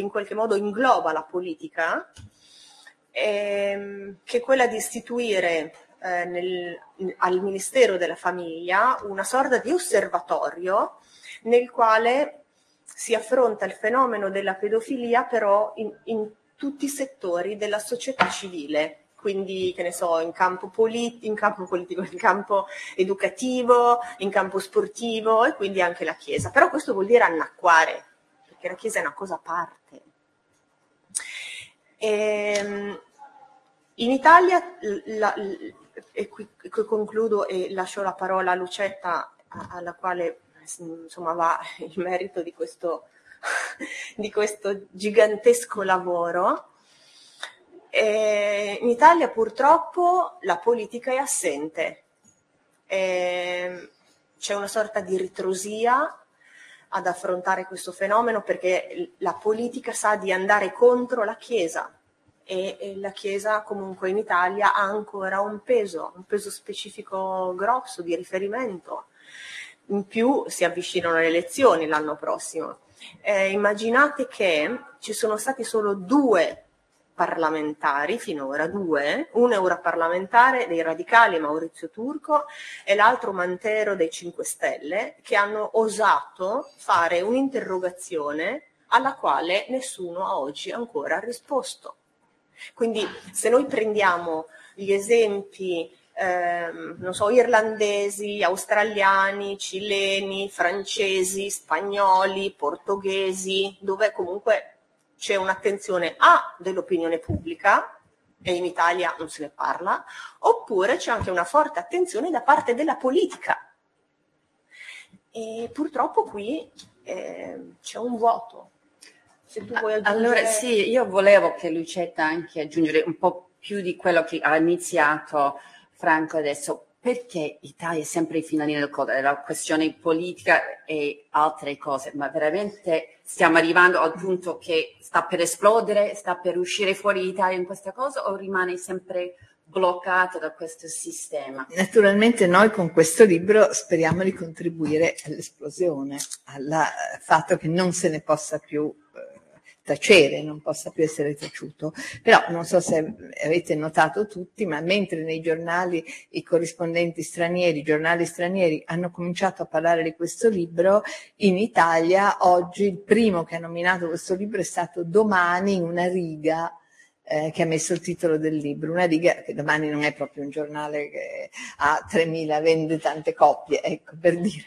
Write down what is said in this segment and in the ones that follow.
in qualche modo ingloba la politica, ehm, che è quella di istituire eh, nel, al Ministero della Famiglia una sorta di osservatorio nel quale si affronta il fenomeno della pedofilia però in, in tutti i settori della società civile, quindi che ne so, in campo, polit- in campo politico, in campo educativo, in campo sportivo e quindi anche la Chiesa. Però questo vuol dire annacquare, perché la Chiesa è una cosa a parte. E, ehm, in Italia, la, e qui, qui, concludo e lascio la parola a Lucetta, alla quale insomma va il merito di questo, di questo gigantesco lavoro. E in Italia purtroppo la politica è assente, e c'è una sorta di ritrosia ad affrontare questo fenomeno perché la politica sa di andare contro la Chiesa e, la Chiesa comunque in Italia ha ancora un peso, un peso specifico grosso di riferimento. In più si avvicinano le elezioni l'anno prossimo. Eh, immaginate che ci sono stati solo due parlamentari finora, due, un europarlamentare dei radicali Maurizio Turco e l'altro Mantero dei 5 Stelle, che hanno osato fare un'interrogazione alla quale nessuno a oggi ancora ha risposto. Quindi se noi prendiamo gli esempi ehm, non so, irlandesi, australiani, cileni, francesi, spagnoli, portoghesi, dove comunque c'è un'attenzione A dell'opinione pubblica, e in Italia non se ne parla, oppure c'è anche una forte attenzione da parte della politica. E purtroppo qui eh, c'è un vuoto. Se tu vuoi aggiungere... Allora sì, io volevo che Lucetta anche aggiungere un po' più di quello che ha iniziato Franco adesso. Perché l'Italia è sempre in finalina del coda, la questione politica e altre cose, ma veramente stiamo arrivando al punto che sta per esplodere, sta per uscire fuori l'Italia in questa cosa o rimane sempre bloccato da questo sistema? Naturalmente noi con questo libro speriamo di contribuire all'esplosione, al fatto che non se ne possa più tacere, non possa più essere taciuto. Però non so se avete notato tutti, ma mentre nei giornali i corrispondenti stranieri, i giornali stranieri hanno cominciato a parlare di questo libro, in Italia oggi il primo che ha nominato questo libro è stato domani in una riga eh, che ha messo il titolo del libro, una riga che domani non è proprio un giornale che ha 3.000, vende tante copie, ecco per dire.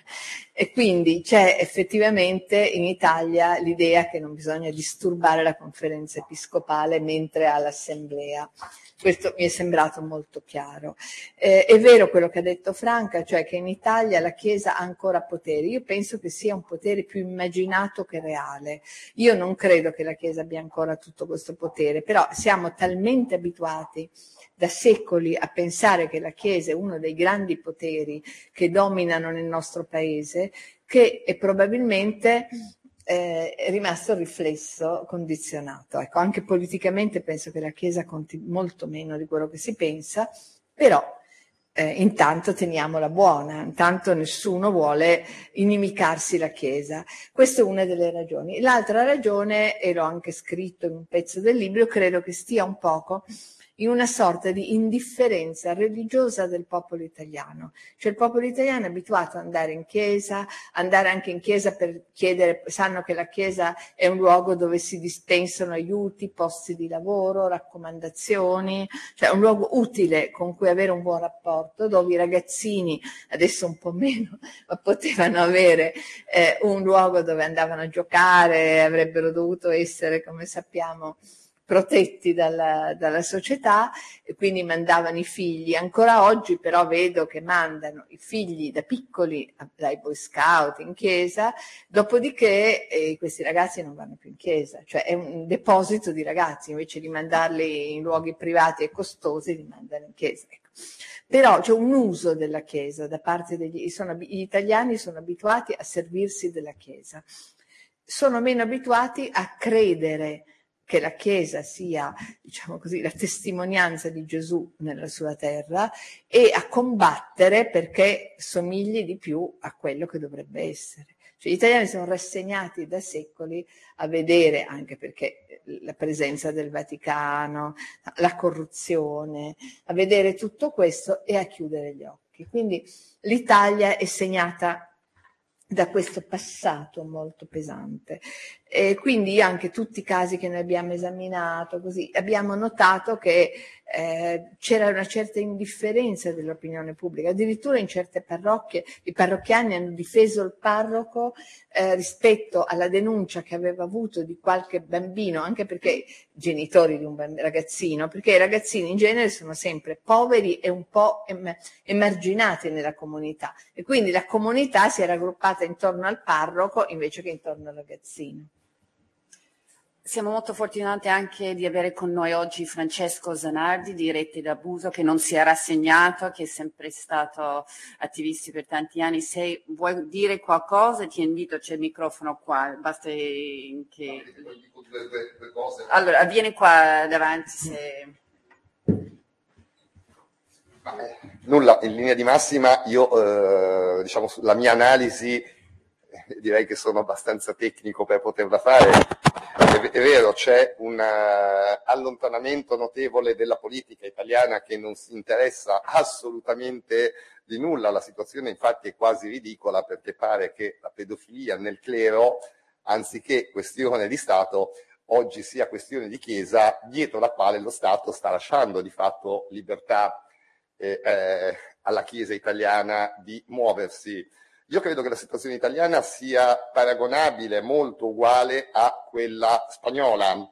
E quindi c'è effettivamente in Italia l'idea che non bisogna disturbare la conferenza episcopale mentre ha l'assemblea. Questo mi è sembrato molto chiaro. Eh, è vero quello che ha detto Franca, cioè che in Italia la Chiesa ha ancora potere. Io penso che sia un potere più immaginato che reale. Io non credo che la Chiesa abbia ancora tutto questo potere, però siamo talmente abituati da secoli a pensare che la Chiesa è uno dei grandi poteri che dominano nel nostro paese, che probabilmente eh, è rimasto il riflesso condizionato. Ecco, anche politicamente penso che la Chiesa conti molto meno di quello che si pensa, però eh, intanto teniamola buona, intanto nessuno vuole inimicarsi la Chiesa. Questa è una delle ragioni. L'altra ragione, e l'ho anche scritto in un pezzo del libro, credo che stia un poco in una sorta di indifferenza religiosa del popolo italiano. Cioè il popolo italiano è abituato ad andare in chiesa, andare anche in chiesa per chiedere, sanno che la chiesa è un luogo dove si dispensano aiuti, posti di lavoro, raccomandazioni, cioè un luogo utile con cui avere un buon rapporto, dove i ragazzini, adesso un po' meno, ma potevano avere eh, un luogo dove andavano a giocare, avrebbero dovuto essere, come sappiamo, protetti dalla, dalla società e quindi mandavano i figli. Ancora oggi però vedo che mandano i figli da piccoli dai boy scout in chiesa, dopodiché eh, questi ragazzi non vanno più in chiesa, cioè è un deposito di ragazzi, invece di mandarli in luoghi privati e costosi li mandano in chiesa. Ecco. Però c'è un uso della chiesa da parte degli sono, gli italiani sono abituati a servirsi della chiesa, sono meno abituati a credere che la Chiesa sia, diciamo così, la testimonianza di Gesù nella sua terra e a combattere perché somigli di più a quello che dovrebbe essere. Cioè, gli italiani sono rassegnati da secoli a vedere, anche perché la presenza del Vaticano, la corruzione, a vedere tutto questo e a chiudere gli occhi. Quindi l'Italia è segnata da questo passato molto pesante. E quindi anche tutti i casi che noi abbiamo esaminato, così, abbiamo notato che eh, c'era una certa indifferenza dell'opinione pubblica, addirittura in certe parrocchie i parrocchiani hanno difeso il parroco eh, rispetto alla denuncia che aveva avuto di qualche bambino, anche perché genitori di un ragazzino, perché i ragazzini in genere sono sempre poveri e un po' em- emarginati nella comunità e quindi la comunità si era raggruppata intorno al parroco invece che intorno al ragazzino. Siamo molto fortunati anche di avere con noi oggi Francesco Zanardi di Rete d'Abuso che non si è rassegnato, che è sempre stato attivista per tanti anni. Se vuoi dire qualcosa ti invito, c'è il microfono qua, basta che... Allora, vieni qua davanti se... Nulla, in linea di massima io, eh, diciamo, la mia analisi direi che sono abbastanza tecnico per poterla fare è, è vero, c'è un uh, allontanamento notevole della politica italiana che non si interessa assolutamente di nulla. La situazione infatti è quasi ridicola perché pare che la pedofilia nel clero, anziché questione di Stato, oggi sia questione di Chiesa, dietro la quale lo Stato sta lasciando di fatto libertà eh, eh, alla Chiesa italiana di muoversi. Io credo che la situazione italiana sia paragonabile, molto uguale a quella spagnola.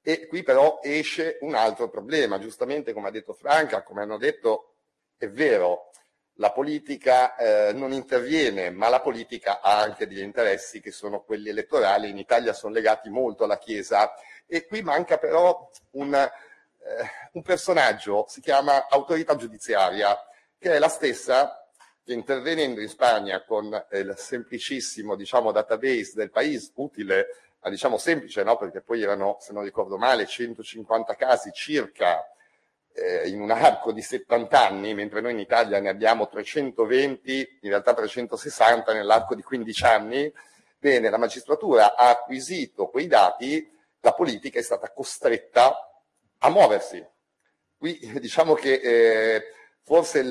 E qui però esce un altro problema, giustamente come ha detto Franca, come hanno detto, è vero, la politica eh, non interviene, ma la politica ha anche degli interessi che sono quelli elettorali, in Italia sono legati molto alla Chiesa. E qui manca però un, eh, un personaggio, si chiama autorità giudiziaria, che è la stessa intervenendo in Spagna con il semplicissimo diciamo, database del paese, utile, ma diciamo semplice, no? perché poi erano, se non ricordo male, 150 casi circa eh, in un arco di 70 anni, mentre noi in Italia ne abbiamo 320, in realtà 360 nell'arco di 15 anni. Bene, la magistratura ha acquisito quei dati, la politica è stata costretta a muoversi. Qui diciamo che eh, Forse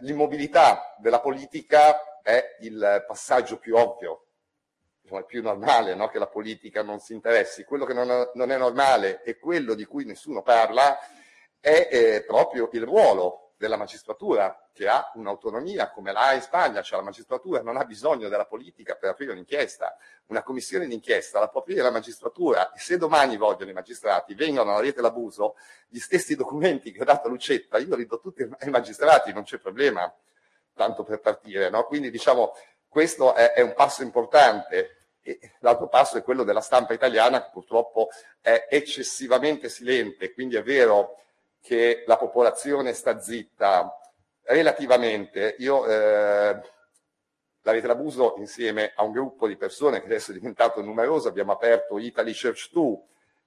l'immobilità della politica è il passaggio più ovvio, è più normale no? che la politica non si interessi. Quello che non, non, è normale e quello di cui nessuno parla è eh, proprio il ruolo della magistratura, che ha un'autonomia come l'ha in Spagna, cioè la magistratura non ha bisogno della politica per aprire un'inchiesta. Una commissione d'inchiesta la può aprire la magistratura e se domani vogliono i magistrati vengono alla rete l'abuso, gli stessi documenti che ho dato a Lucetta, io li do tutti ai magistrati, non c'è problema, tanto per partire. No? Quindi diciamo, questo è, è un passo importante. E l'altro passo è quello della stampa italiana che purtroppo è eccessivamente silente, quindi è vero che la popolazione sta zitta relativamente. Io eh, la rete d'abuso insieme a un gruppo di persone che adesso è diventato numeroso abbiamo aperto Italy Church 2.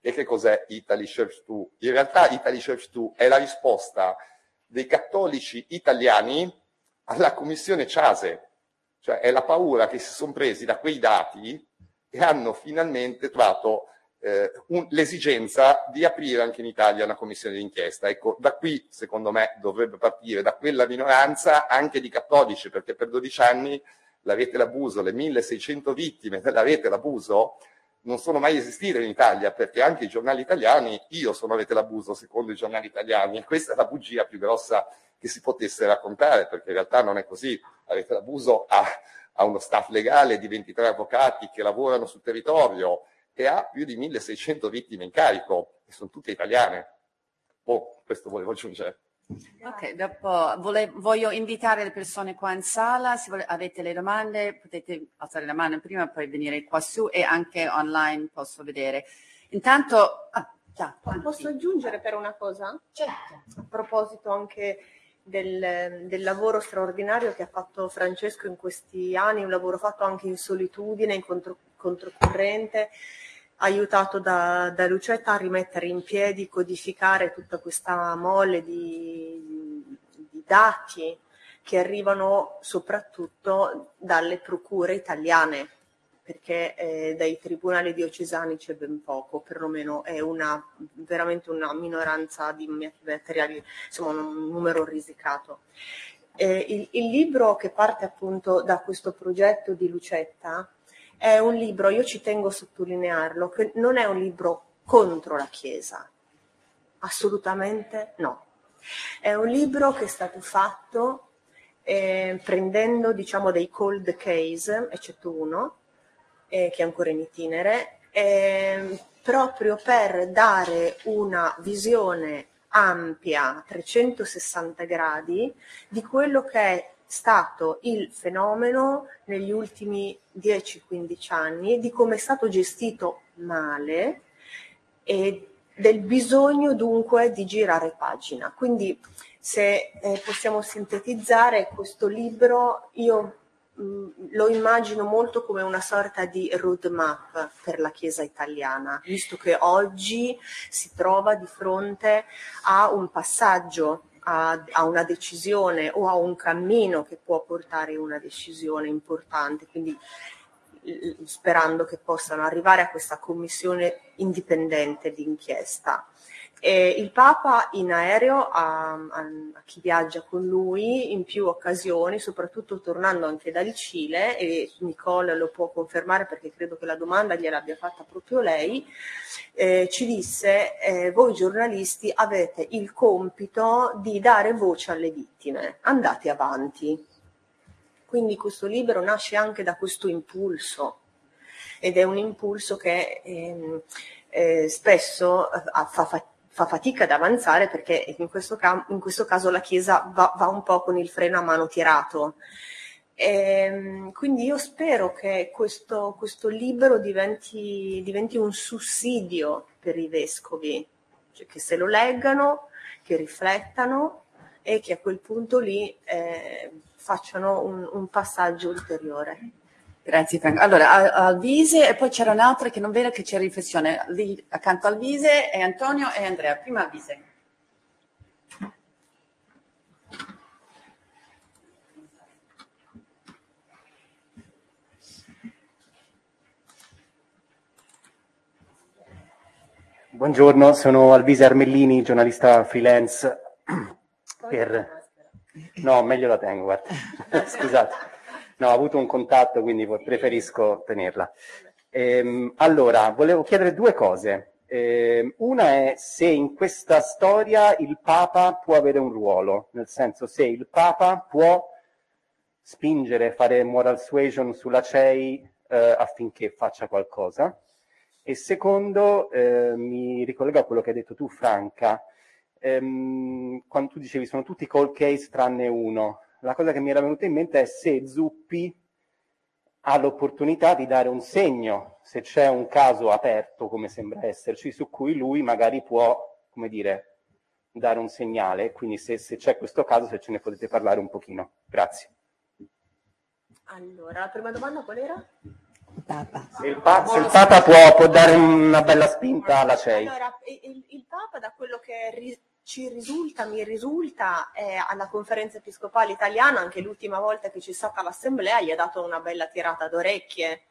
E che cos'è Italy Church 2? In realtà Italy Church 2 è la risposta dei cattolici italiani alla commissione Ciase, cioè è la paura che si sono presi da quei dati e hanno finalmente trovato eh, l'esigenza di aprire anche in Italia una commissione d'inchiesta. Ecco, da qui, secondo me, dovrebbe partire, da quella minoranza anche di cattolici, perché per 12 anni la rete l'abuso, le 1600 vittime della rete l'abuso, non sono mai esistite in Italia, perché anche i giornali italiani, io sono rete l'abuso secondo i giornali italiani, e questa è la bugia più grossa che si potesse raccontare, perché in realtà non è così. La rete l'abuso ha, ha uno staff legale di 23 avvocati che lavorano sul territorio, e ha più di 1600 vittime in carico, e sono tutte italiane. Oh, questo volevo aggiungere. Ok, dopo vole, voglio invitare le persone qua in sala, se vole, avete le domande potete alzare la mano prima, poi venire qua su e anche online posso vedere. Intanto, ah, già, posso aggiungere per una cosa? Certo. A proposito anche del, del, lavoro straordinario che ha fatto Francesco in questi anni, un lavoro fatto anche in solitudine, in contro, controcorrente, aiutato da, da, Lucetta a rimettere in piedi, codificare tutta questa mole di, di dati che arrivano soprattutto dalle procure italiane perché eh, dai tribunali diocesani c'è ben poco, perlomeno è una, veramente una minoranza di materiali, insomma un numero risicato. Eh, il, il, libro che parte appunto da questo progetto di Lucetta è un libro, io ci tengo a sottolinearlo, che non è un libro contro la Chiesa, assolutamente no. È un libro che è stato fatto eh, prendendo diciamo dei cold case, eccetto uno, eh, che è ancora in itinere, eh, proprio per dare una visione ampia, 360 gradi, di quello che è stato il fenomeno negli ultimi 10-15 anni, di come è stato gestito male e del bisogno dunque di girare pagina. Quindi se eh, possiamo sintetizzare questo libro, io mh, mm, lo immagino molto come una sorta di roadmap per la Chiesa italiana, visto che oggi si trova di fronte a un passaggio a, a, una decisione o a un cammino che può portare una decisione importante. Quindi sperando che possano arrivare a questa commissione indipendente di inchiesta. E il Papa in aereo a, a, chi viaggia con lui in più occasioni, soprattutto tornando anche dal Cile, e Nicole lo può confermare perché credo che la domanda gliel'abbia fatta proprio lei, eh, ci disse eh, voi giornalisti avete il compito di dare voce alle vittime, andate avanti. Quindi questo libro nasce anche da questo impulso ed è un impulso che ehm, eh, spesso eh, fa, fa, fa, fatica ad avanzare perché in questo, cam- in questo caso la Chiesa va, va, un po' con il freno a mano tirato. E, ehm, quindi io spero che questo, questo libro diventi, diventi, un sussidio per i vescovi, cioè che se lo leggano, che riflettano e che a quel punto lì eh, facciano un, un passaggio ulteriore. Grazie Franco. Allora, Alvise e poi c'era un'altra che non vedo che c'è riflessione. Lì accanto Alvise è Antonio e Andrea. Prima Alvise. Buongiorno, sono Alvise Armellini, giornalista freelance per No, meglio la tengo, guarda. Scusate. No, ho avuto un contatto, quindi preferisco tenerla. Ehm, allora, volevo chiedere due cose. Ehm, una è se in questa storia il Papa può avere un ruolo, nel senso se il Papa può spingere, fare moral suasion sulla CEI eh, affinché faccia qualcosa. E secondo, eh, mi ricollego a quello che hai detto tu, Franca, ehm, quando tu dicevi sono tutti cold case tranne uno, la cosa che mi era venuta in mente è se Zuppi ha l'opportunità di dare un segno, se c'è un caso aperto, come sembra esserci, su cui lui magari può, come dire, dare un segnale. Quindi se, se c'è questo caso, se ce ne potete parlare un pochino. Grazie. Allora, la prima domanda qual era? Il Papa. Il, pa- il Papa può, può, dare una bella spinta alla CEI. Allora, il, il Papa, da quello che ci risulta, mi risulta, eh, alla conferenza episcopale italiana, anche l'ultima volta che c'è stata l'assemblea, gli ha dato una bella tirata d'orecchie,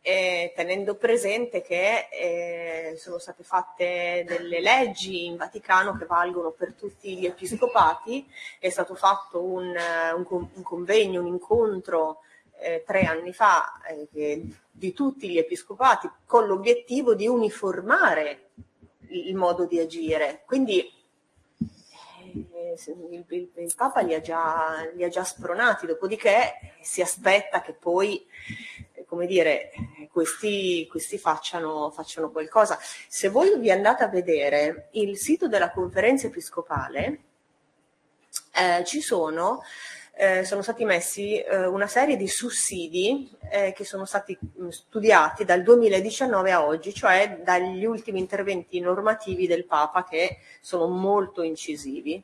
eh, tenendo presente che eh, sono state fatte delle leggi in Vaticano che valgono per tutti gli episcopati, è stato fatto un, un, un convegno, un incontro eh, tre anni fa eh, di tutti gli episcopati con l'obiettivo di uniformare il modo di agire. Quindi il, il, il Papa li ha, già, li ha, già, spronati, dopodiché si aspetta che poi come dire, questi, questi facciano, facciano, qualcosa. Se voi vi andate a vedere il sito della conferenza episcopale, eh, ci sono eh, sono stati messi eh, una serie di sussidi eh, che sono stati mh, studiati dal 2019 a oggi, cioè dagli ultimi interventi normativi del Papa che sono molto incisivi.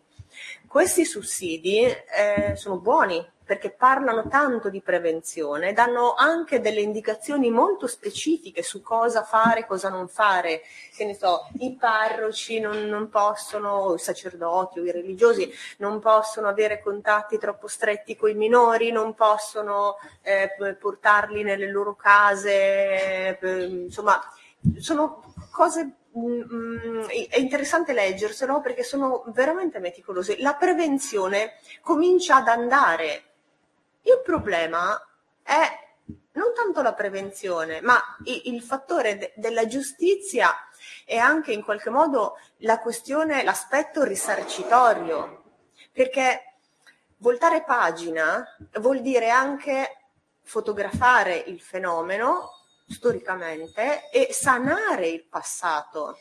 Questi sussidi eh, sono buoni perché parlano tanto di prevenzione, danno anche delle indicazioni molto specifiche su cosa fare, cosa non fare. Che ne so, i parroci non, non possono, i sacerdoti o i religiosi non possono avere contatti troppo stretti con i minori, non possono eh, portarli nelle loro case, eh, insomma, sono cose è interessante leggerselo perché sono veramente meticolosi. La prevenzione comincia ad andare. Il problema è non tanto la prevenzione, ma il, fattore de- della giustizia e anche in qualche modo la questione, l'aspetto risarcitorio. Perché voltare pagina vuol dire anche fotografare il fenomeno storicamente e sanare il passato.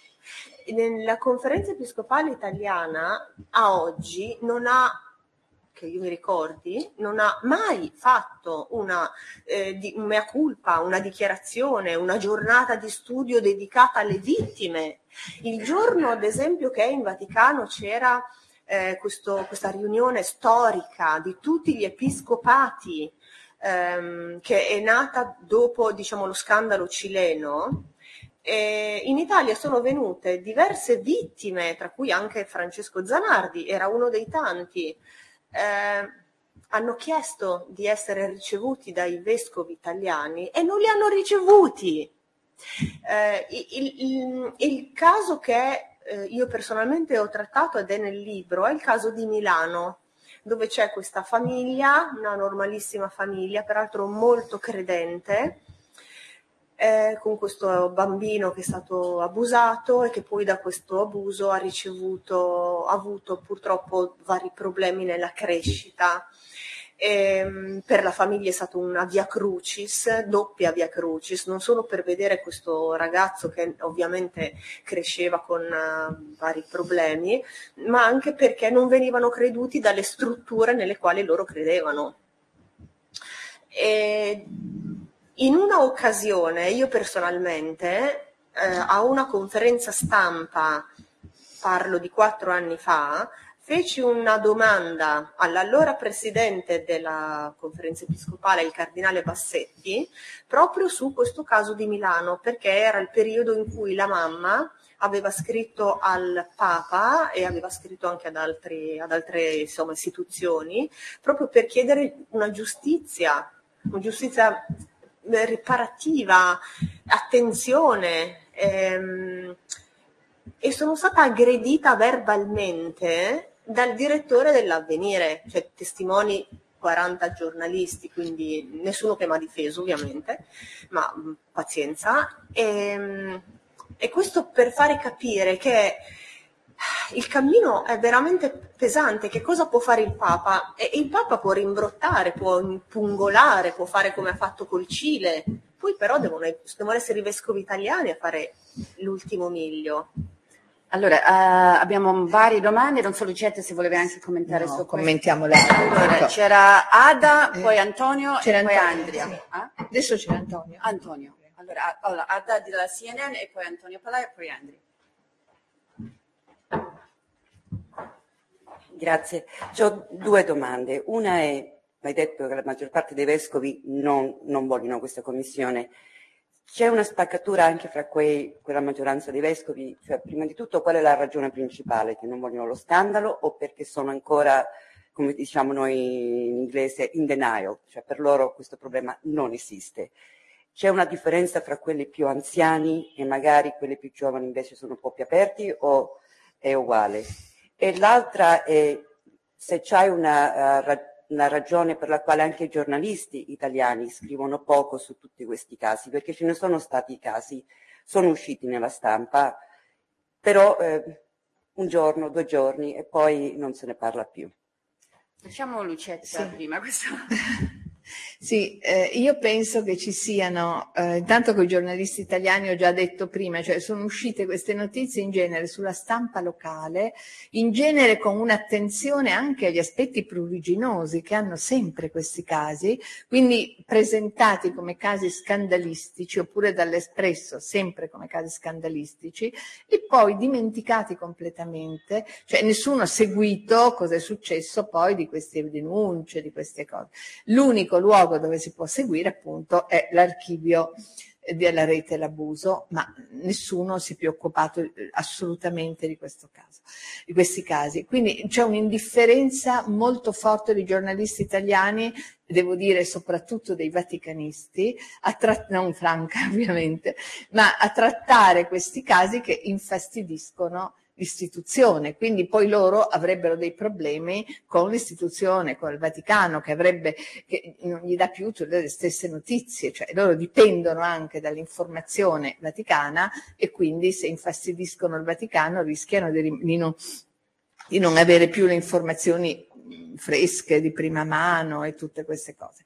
Nella conferenza episcopale italiana a oggi non ha che io mi ricordi, non ha mai fatto una eh, di, mea culpa, una dichiarazione, una giornata di studio dedicata alle vittime. Il giorno, ad esempio, che in Vaticano c'era eh, questo, questa riunione storica di tutti gli episcopati ehm, che è nata dopo diciamo, lo scandalo cileno, e in Italia sono venute diverse vittime, tra cui anche Francesco Zanardi, era uno dei tanti. Eh, hanno chiesto di essere ricevuti dai vescovi italiani e non li hanno ricevuti. Eh, il, il, il, caso che eh, io personalmente ho trattato ed è nel libro è il caso di Milano dove c'è questa famiglia, una normalissima famiglia, peraltro molto credente, eh, con questo bambino che è stato abusato e che poi da questo abuso ha ricevuto, ha avuto purtroppo vari problemi nella crescita. Ehm, per la famiglia è stata una via crucis, doppia via crucis, non solo per vedere questo ragazzo che ovviamente cresceva con uh, vari problemi, ma anche perché non venivano creduti dalle strutture nelle quali loro credevano. E in una occasione, io personalmente, eh, a una conferenza stampa, parlo di quattro anni fa, feci una domanda all'allora presidente della conferenza episcopale, il cardinale Bassetti, proprio su questo caso di Milano, perché era il periodo in cui la mamma aveva scritto al Papa e aveva scritto anche ad, altri, ad altre insomma, istituzioni, proprio per chiedere una giustizia, una giustizia riparativa, attenzione. Ehm, e sono stata aggredita verbalmente dal direttore dell'avvenire, cioè testimoni 40 giornalisti, quindi nessuno che mi ha difeso ovviamente, ma mh, mm, pazienza. E, ehm, e questo per fare capire che il cammino è veramente pesante, che cosa può fare il Papa? E il Papa può rimbrottare, può impungolare, può fare come ha fatto col Cile, poi però devono, devono essere i vescovi italiani a fare l'ultimo miglio. Allora, uh, abbiamo varie domande, non so Lucetta se voleva anche commentare no, su commentiamo le allora, c'era Ada, eh, poi Antonio e poi Andrea. Sì. Ah? Adesso c'è Antonio. Antonio. Allora, allora, Ada della CNN e poi Antonio Palai e poi Andrea. Grazie. Ho due domande. Una è, hai detto che la maggior parte dei vescovi non, non vogliono questa commissione. C'è una spaccatura anche fra quei, quella maggioranza dei vescovi, cioè prima di tutto qual è la ragione principale? Che non vogliono lo scandalo o perché sono ancora, come diciamo noi in inglese, in denial, cioè per loro questo problema non esiste. C'è una differenza fra quelli più anziani e magari quelli più giovani invece sono un po' più aperti o è uguale? E l'altra è se c'hai una uh, una ragione per la quale anche i giornalisti italiani scrivono poco su tutti questi casi, perché ce ne sono stati casi, sono usciti nella stampa, però eh, un giorno, due giorni e poi non se ne parla più. Facciamo Lucetta sì. prima questo. Sì, eh, io penso che ci siano, eh, intanto con i giornalisti italiani ho già detto prima, cioè sono uscite queste notizie in genere sulla stampa locale, in genere con un'attenzione anche agli aspetti pruriginosi che hanno sempre questi casi, quindi presentati come casi scandalistici oppure dall'espresso sempre come casi scandalistici e poi dimenticati completamente, cioè nessuno ha seguito cosa è successo poi di queste denunce, di queste cose. L'unico luogo luogo dove si può seguire appunto è l'archivio della rete l'abuso, ma nessuno si è più occupato eh, assolutamente di caso, di questi casi. Quindi c'è un'indifferenza molto forte dei giornalisti italiani, devo dire soprattutto dei vaticanisti, non Franca ovviamente, ma a trattare questi casi che infastidiscono l'istituzione, quindi poi loro avrebbero dei problemi con l'istituzione, con il Vaticano che avrebbe, che non gli dà più le stesse notizie, cioè loro dipendono anche dall'informazione vaticana e quindi se infastidiscono il Vaticano rischiano di, di, non, di non avere più le informazioni fresche di prima mano e tutte queste cose.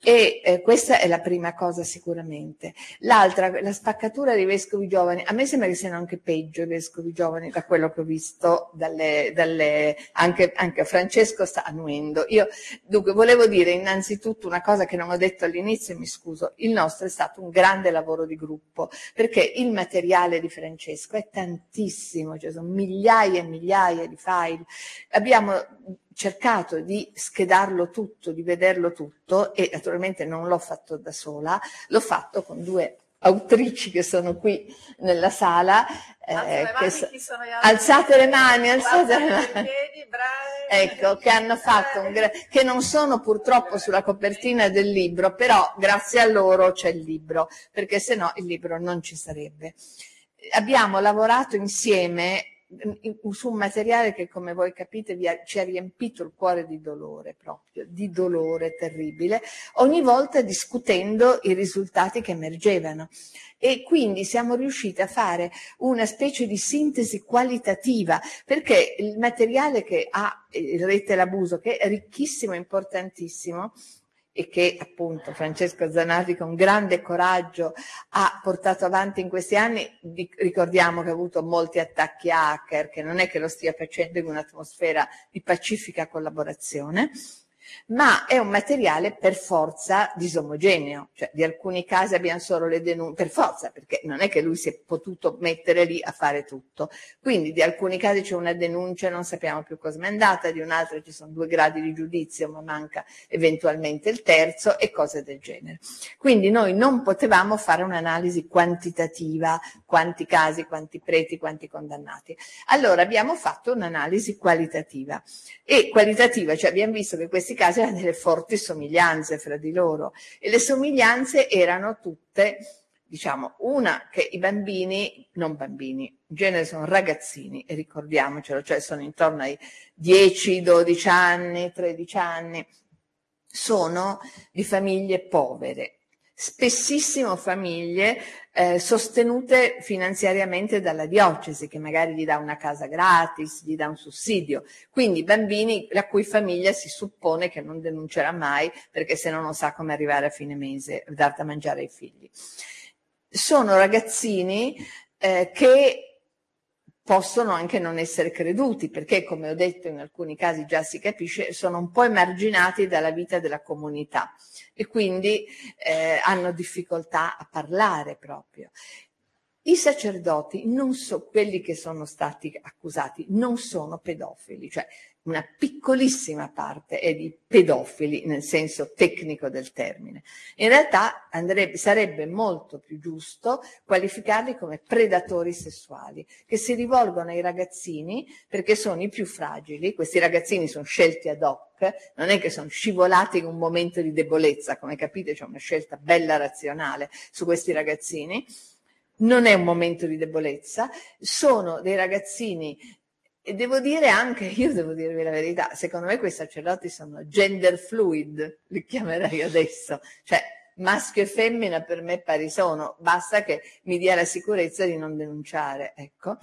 E eh, questa è la prima cosa sicuramente. L'altra, la spaccatura dei vescovi giovani, a me sembra che siano anche peggio i vescovi giovani da quello che ho visto dalle, dalle anche, anche Francesco sta annuendo. Io dunque volevo dire innanzitutto una cosa che non ho detto all'inizio e mi scuso, il nostro è stato un grande lavoro di gruppo perché il materiale di Francesco è tantissimo, cioè sono migliaia e migliaia di file. Abbiamo cercato di schedarlo tutto, di vederlo tutto e naturalmente non l'ho fatto da sola, l'ho fatto con due autrici che sono qui nella sala. Eh, che so, alzate le mani, alzate le mani. ecco, che hanno fatto un gra- che non sono purtroppo sulla copertina del libro, però grazie a loro c'è il libro, perché se no il libro non ci sarebbe. Abbiamo lavorato insieme su un materiale che come voi capite ha, ci ha riempito il cuore di dolore proprio, di dolore terribile, ogni volta discutendo i risultati che emergevano. E quindi siamo riusciti a fare una specie di sintesi qualitativa, perché il materiale che ha il rete l'abuso, che è ricchissimo e importantissimo, e che appunto Francesco Zanardi con grande coraggio ha portato avanti in questi anni. Ricordiamo che ha avuto molti attacchi hacker, che non è che lo stia facendo in un'atmosfera di pacifica collaborazione ma è un materiale per forza disomogeneo, cioè di alcuni casi abbiamo solo le denunce, per forza, perché non è che lui si è potuto mettere lì a fare tutto. Quindi di alcuni casi c'è una denuncia, non sappiamo più cosa è andata, di un'altra ci sono due gradi di giudizio, ma manca eventualmente il terzo e cose del genere. Quindi noi non potevamo fare un'analisi quantitativa, quanti casi, quanti preti, quanti condannati. Allora abbiamo fatto un'analisi qualitativa e qualitativa, cioè abbiamo visto che questi casi erano delle forti somiglianze fra di loro e le somiglianze erano tutte, diciamo, una che i bambini, non bambini, in genere sono ragazzini ricordiamocelo, cioè sono intorno ai 10, 12 anni, 13 anni, sono di famiglie povere, spessissimo famiglie eh, sostenute finanziariamente dalla diocesi che magari gli dà una casa gratis, gli dà un sussidio, quindi bambini la cui famiglia si suppone che non denuncerà mai perché se no non sa come arrivare a fine mese, dar da mangiare ai figli. Sono ragazzini eh, che possono anche non essere creduti, perché come ho detto in alcuni casi già si capisce, sono un po' emarginati dalla vita della comunità e quindi eh, hanno difficoltà a parlare proprio. I sacerdoti, non so, quelli che sono stati accusati, non sono pedofili, cioè una piccolissima parte è di pedofili nel senso tecnico del termine. In realtà andrebbe, sarebbe molto più giusto qualificarli come predatori sessuali, che si rivolgono ai ragazzini perché sono i più fragili, questi ragazzini sono scelti ad hoc, non è che sono scivolati in un momento di debolezza, come capite c'è una scelta bella razionale su questi ragazzini, non è un momento di debolezza, sono dei ragazzini e devo dire anche, io devo dirvi la verità, secondo me quei sacerdoti sono gender fluid, li chiamerei adesso, cioè maschio e femmina per me pari sono, basta che mi dia la sicurezza di non denunciare, ecco.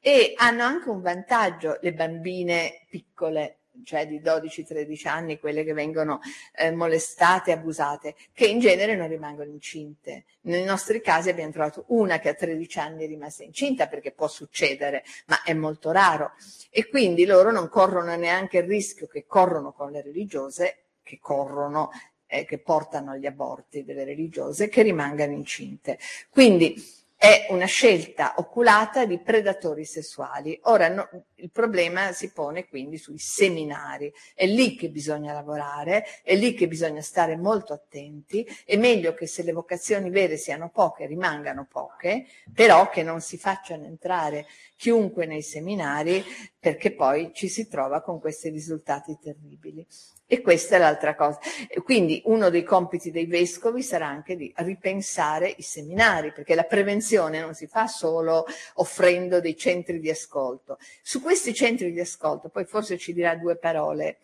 E hanno anche un vantaggio le bambine piccole, cioè di 12-13 anni, quelle che vengono eh, molestate, abusate, che in genere non rimangono incinte. Nei nostri casi abbiamo trovato una che a 13 anni è rimasta incinta perché può succedere, ma è molto raro. E quindi loro non corrono neanche il rischio che corrono con le religiose, che corrono eh, che portano agli aborti delle religiose, che rimangano incinte. Quindi è una scelta oculata di predatori sessuali. Ora no, il problema si pone quindi sui seminari, è lì che bisogna lavorare, è lì che bisogna stare molto attenti, è meglio che se le vocazioni vere siano poche rimangano poche, però che non si facciano entrare chiunque nei seminari perché poi ci si trova con questi risultati terribili. E questa è l'altra cosa. Quindi uno dei compiti dei vescovi sarà anche di ripensare i seminari, perché la prevenzione non si fa solo offrendo dei centri di ascolto. Su questi centri di ascolto, poi forse ci dirà due parole,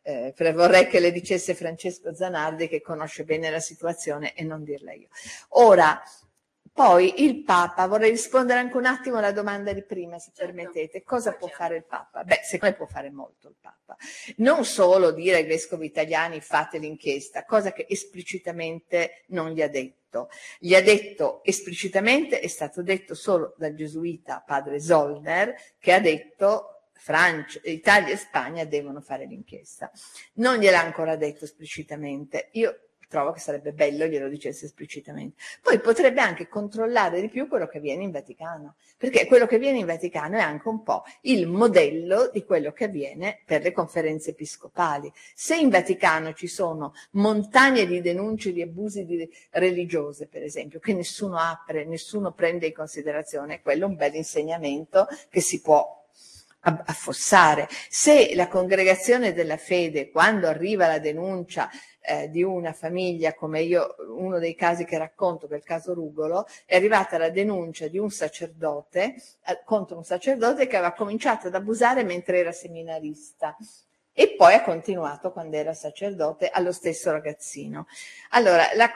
eh, vorrei che le dicesse Francesco Zanardi che conosce bene la situazione e non dirla io. Ora, poi il Papa, vorrei rispondere anche un attimo alla domanda di prima, se certo. permettete. Cosa può certo. fare il Papa? Beh, secondo me può fare molto il Papa. Non solo dire ai vescovi italiani fate l'inchiesta, cosa che esplicitamente non gli ha detto. Gli ha detto esplicitamente, è stato detto solo dal gesuita padre Zollner, che ha detto Francia, Italia e Spagna devono fare l'inchiesta. Non gliel'ha ancora detto esplicitamente. Io trovo che sarebbe bello glielo dicesse esplicitamente. Poi potrebbe anche controllare di più quello che avviene in Vaticano, perché quello che avviene in Vaticano è anche un po' il modello di quello che avviene per le conferenze episcopali. Se in Vaticano ci sono montagne di denunce di abusi di religiose, per esempio, che nessuno apre, nessuno prende in considerazione, quello è un bel insegnamento che si può affossare. Se la congregazione della fede, quando arriva la denuncia eh, di una famiglia, come io, uno dei casi che racconto, che è il caso Rugolo, è arrivata la denuncia di un sacerdote eh, contro un sacerdote che aveva cominciato ad abusare mentre era seminarista e poi ha continuato quando era sacerdote allo stesso ragazzino. Allora, la,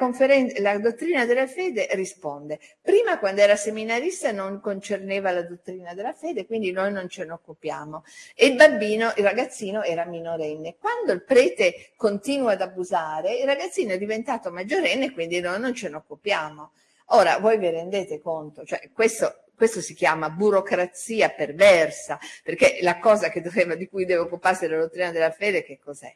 la, dottrina della fede risponde, prima quando era seminarista non concerneva la dottrina della fede, quindi noi non ce ne occupiamo. E il bambino, il ragazzino era minorenne. Quando il prete continua ad abusare, il ragazzino è diventato maggiorenne, quindi noi non ce ne occupiamo. Ora, voi vi rendete conto, cioè questo questo si chiama burocrazia perversa, perché la cosa doveva, di cui deve occuparsi la dottrina della fede, che cos'è?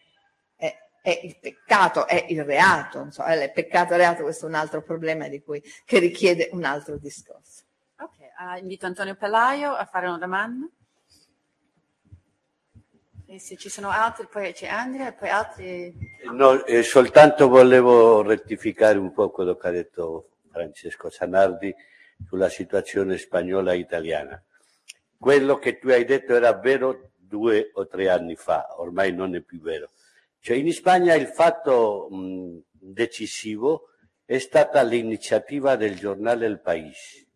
È, è il peccato, è il reato, insomma, il peccato e reato, questo è un altro problema di cui, che richiede un altro discorso. Ok, uh, invito Antonio Pelaio a fare una domanda. E se ci sono altri, poi c'è Andrea e poi altri. No, eh, soltanto volevo rettificare un po' quello che ha detto Francesco Zanardi sulla situazione spagnola e italiana. Quello che tu hai detto era vero due o tre anni fa, ormai non è più vero. Cioè in Spagna il fatto mh, decisivo è stata l'iniziativa del giornale El País,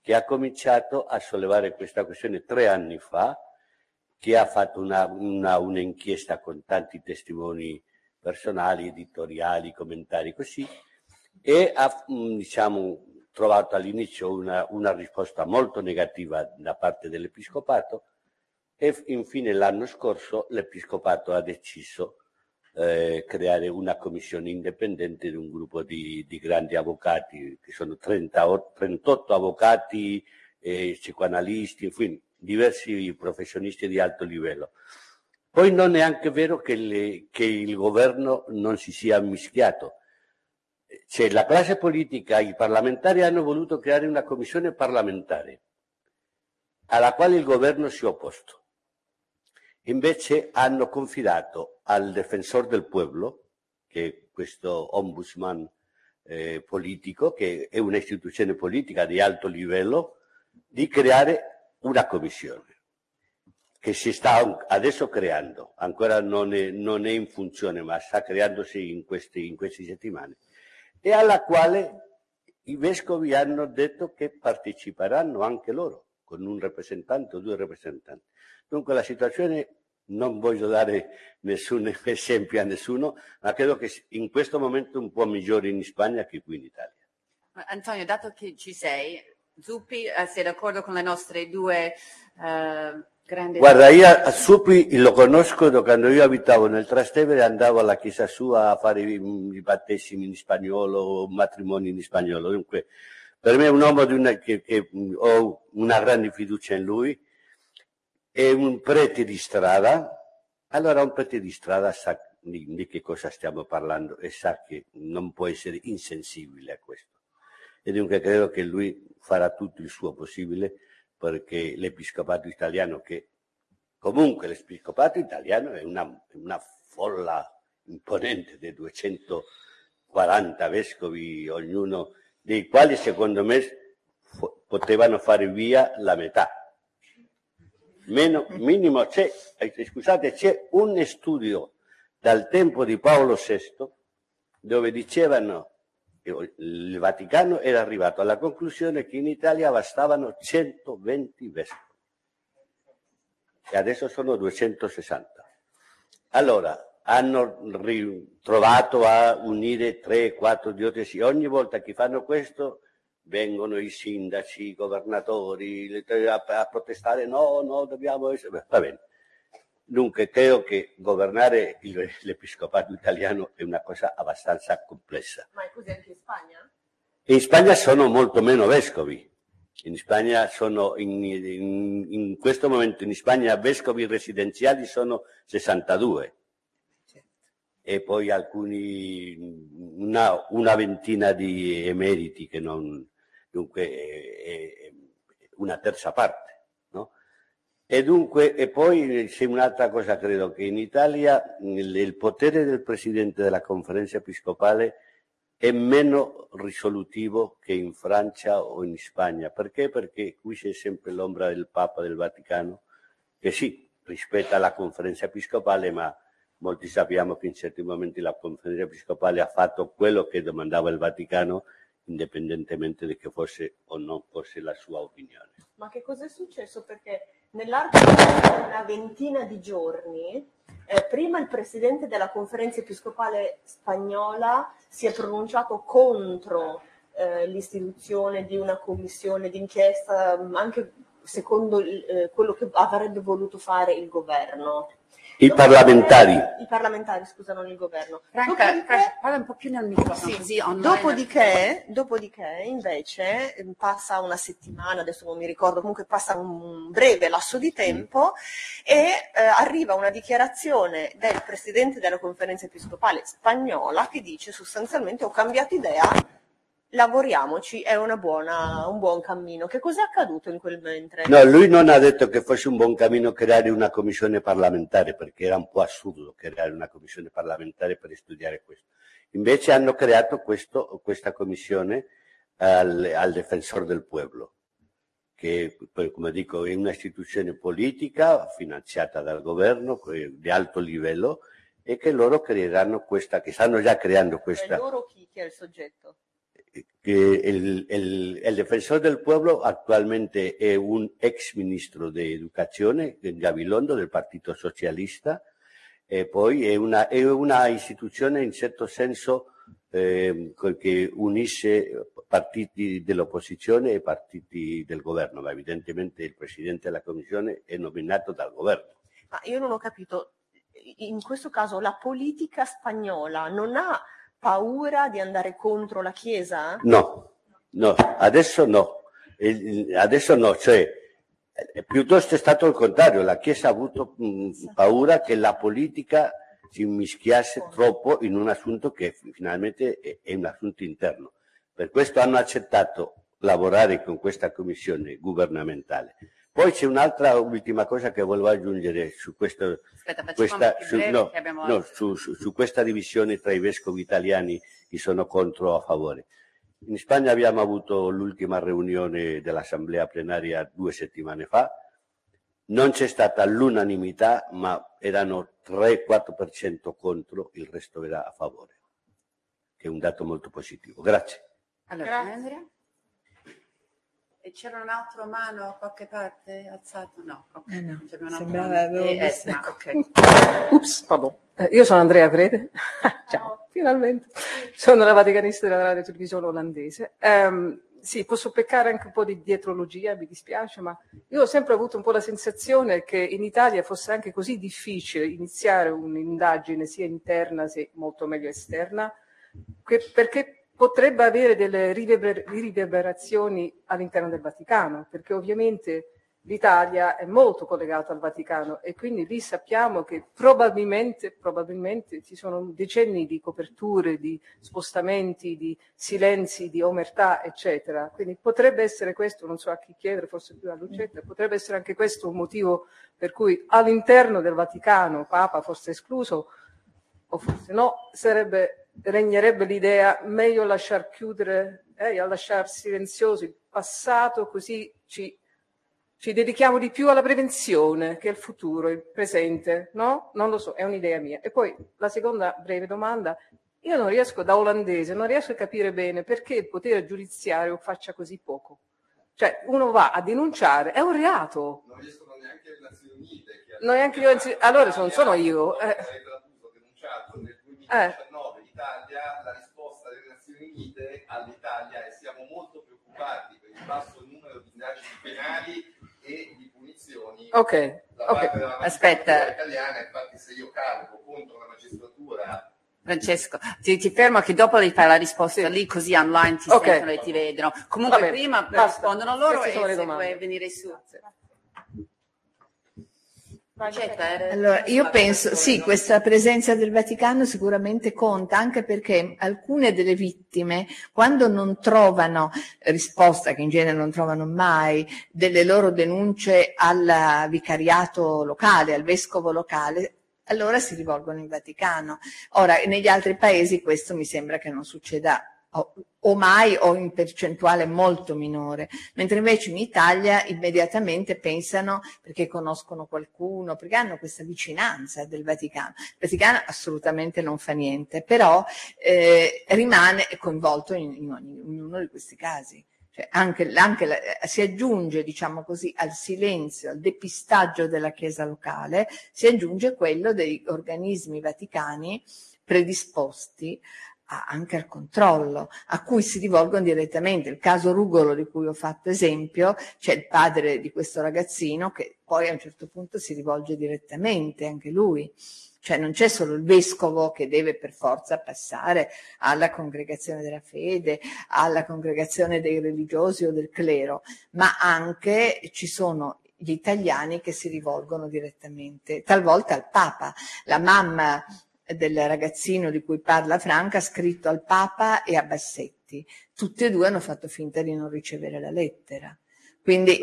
che ha cominciato a sollevare questa questione tre anni fa, che ha fatto un'inchiesta con tanti testimoni personali, editoriali, commentari così, e ha diciamo, trovato all'inizio una, una risposta molto negativa da parte dell'Episcopato e infine l'anno scorso l'Episcopato ha deciso eh, creare una commissione indipendente di un gruppo di, di grandi avvocati, che sono 30, 38 avvocati, eh, psicoanalisti, infine, diversi professionisti di alto livello. Poi non è anche vero che, le, che il governo non si sia mischiato cioè, la classe politica, i parlamentari hanno voluto creare una commissione parlamentare alla quale il governo si è opposto. Invece hanno confidato al difensor del pueblo, che è questo ombudsman eh, politico, che è un'istituzione politica di alto livello, di creare una commissione che si sta adesso creando, ancora non è, non è in funzione, ma sta creandosi in, questi, in queste settimane e alla quale i vescovi hanno detto che parteciperanno anche loro, con un rappresentante o due rappresentanti. Dunque la situazione, non voglio dare nessun esempio a nessuno, ma credo che in questo momento è un po' migliore in Spagna che qui in Italia. Antonio, dato che ci sei, Zuppi, eh, sei d'accordo con le nostre due eh, Grande Guarda, io a Supi lo conosco da quando io abitavo nel Trastevere andavo alla chiesa sua a fare i, i battesimi in spagnolo, matrimoni in spagnolo. Dunque, per me è un uomo una, che, che, ho una grande fiducia in lui, è un prete di strada. Allora, un prete di strada sa di, di che cosa stiamo parlando e sa che non può essere insensibile a questo. E dunque credo che lui farà tutto il suo possibile perché l'episcopato italiano, che comunque l'episcopato italiano è una, una folla imponente di 240 vescovi, ognuno dei quali secondo me potevano fare via la metà. Meno, minimo c'è, eh, scusate, c'è un studio dal tempo di Paolo VI dove dicevano il Vaticano era arrivato alla conclusione che in Italia bastavano 120 vescovi e adesso sono 260. Allora, hanno ritrovato a unire 3-4 diocesi. Ogni volta che fanno questo vengono i sindaci, i governatori a, protestare, no, no, dobbiamo essere... Va bene. Dunque, credo che governare l'episcopato italiano è una cosa abbastanza complessa. Ma è così anche in Spagna? In Spagna sono molto meno vescovi. In Spagna sono, in, in, in questo momento in Spagna vescovi residenziali sono 62 e poi alcuni, una, una ventina di emeriti che non, dunque è, è una terza parte. E dunque, e poi c'è un'altra cosa, credo che in Italia il, il, potere del Presidente della conferenza episcopale è meno risolutivo che in Francia o in Spagna. Perché? Perché qui c'è sempre l'ombra del Papa del Vaticano, che sì, rispetta la conferenza episcopale, ma molti sappiamo che in certi momenti la conferenza episcopale ha fatto quello che domandava il Vaticano indipendentemente di che fosse o non fosse la sua opinione. Ma che cosa è successo? Perché nell'arco di una ventina di giorni, eh, prima il presidente della conferenza episcopale spagnola si è pronunciato contro eh, l'istituzione di una commissione d'inchiesta, anche secondo eh, quello che avrebbe voluto fare il governo. I parlamentari. I parlamentari, scusa, non il governo. Franca, dopodiché, parla un po' più nel microfono, sì, così online. Dopodiché, dopodiché, invece, passa una settimana, adesso non mi ricordo, comunque passa un breve lasso di tempo mm. e eh, arriva una dichiarazione del Presidente della Conferenza Episcopale spagnola che dice sostanzialmente ho cambiato idea lavoriamoci, è buona, un buon cammino. Che cosa è accaduto in quel mentre? No, lui non ha detto che fosse un buon cammino creare una commissione parlamentare, perché era un po' assurdo creare una commissione parlamentare per studiare questo. Invece hanno creato questo, questa commissione al, al difensor del pueblo, che come dico è un'istituzione politica finanziata dal governo di alto livello e che loro creeranno questa, che stanno già creando questa. E loro chi, chi è il soggetto? Que el, el, el, defensor del pueblo actualmente è un ex ministro di educazione, Gabilondo, del Partito Socialista, e poi è una, è una istituzione in certo senso eh, che unisce partiti dell'opposizione e partiti del governo, ma evidentemente il presidente della commissione è nominato dal governo. Ma io non ho capito, in questo caso la politica spagnola non ha paura di andare contro la Chiesa? No, no, adesso no. Adesso no, cioè piuttosto è stato il contrario, la Chiesa ha avuto mh, paura che la politica si mischiasse troppo in un assunto che finalmente è, è un assunto interno. Per questo hanno accettato lavorare con questa commissione governamentale. Poi c'è un'altra ultima cosa che volevo aggiungere su, questo, Aspetta, questa, su, no, no, su, su, questa divisione tra i vescovi italiani che sono contro o a favore. In Spagna abbiamo avuto l'ultima riunione dell'assemblea plenaria due settimane fa, non c'è stata l'unanimità, ma erano 3-4% contro, il resto era a favore, che è un dato molto positivo. Grazie. Allora, Grazie. E c'era un altro mano a qualche parte alzato? No, ok. Eh no, sembrava. Esma, okay. Ups, pardon. Eh, io sono Andrea Prete. Ciao, finalmente. Sono la vaticanista della radio televisione olandese. Um, sì, posso peccare anche un po' di dietrologia, mi dispiace, ma io ho sempre avuto un po' la sensazione che in Italia fosse anche così difficile iniziare un'indagine sia interna sia molto meglio esterna, perché potrebbe avere delle riverberazioni all'interno del Vaticano, perché ovviamente l'Italia è molto collegata al Vaticano e quindi lì sappiamo che probabilmente, probabilmente ci sono decenni di coperture, di spostamenti, di silenzi, di omertà, eccetera. Quindi potrebbe essere questo, non so a chi chiedere, forse più a Lucetta, potrebbe essere anche questo un motivo per cui all'interno del Vaticano, Papa forse escluso, o forse no, sarebbe, regnerebbe l'idea meglio lasciar chiudere, eh, lasciar silenzioso il passato così ci ci dedichiamo di più alla prevenzione che al futuro, il presente, no? Non lo so, è un'idea mia. E poi la seconda breve domanda, io non riesco, da olandese, non riesco a capire bene perché il potere giudiziario faccia così poco. Cioè, uno va a denunciare, è un reato. Non riescono neanche le Nazioni Unite. Io, allora non sono io. Eh. denunciato nel 2019 eh. Italia, la risposta delle Nazioni Unite all'Italia è siamo molto preoccupati per il basso numero di indagini penali e di punizioni Ok, ok, aspetta. italiana, infatti se io carico contro la magistratura Francesco, ti, ti, fermo che dopo devi fare la risposta sì. lì così online ti okay. sentono e ti vedono. Comunque Vabbè, prima basta. rispondono loro e se puoi venire su. Grazie. Allora, io penso, sì, questa presenza del Vaticano sicuramente conta, anche perché alcune delle vittime, quando non trovano risposta, che in genere non trovano mai, delle loro denunce al vicariato locale, al vescovo locale, allora si rivolgono in Vaticano. Ora, negli altri paesi questo mi sembra che non succeda o, mai o in percentuale molto minore, mentre invece in Italia immediatamente pensano perché conoscono qualcuno, perché hanno questa vicinanza del Vaticano. Il Vaticano assolutamente non fa niente, però eh, rimane coinvolto in, in, ogni, in uno di questi casi. Cioè anche, anche la, si aggiunge, diciamo così, al silenzio, al depistaggio della Chiesa locale, si aggiunge quello degli organismi vaticani predisposti anche al controllo, a cui si rivolgono direttamente. Il caso Rugolo di cui ho fatto esempio, c'è il padre di questo ragazzino che poi a un certo punto si rivolge direttamente, anche lui. Cioè non c'è solo il vescovo che deve per forza passare alla congregazione della fede, alla congregazione dei religiosi o del clero, ma anche ci sono gli italiani che si rivolgono direttamente, talvolta al Papa. La mamma del ragazzino di cui parla Franca, scritto al Papa e a Bassetti. Tutti e due hanno fatto finta di non ricevere la lettera. Quindi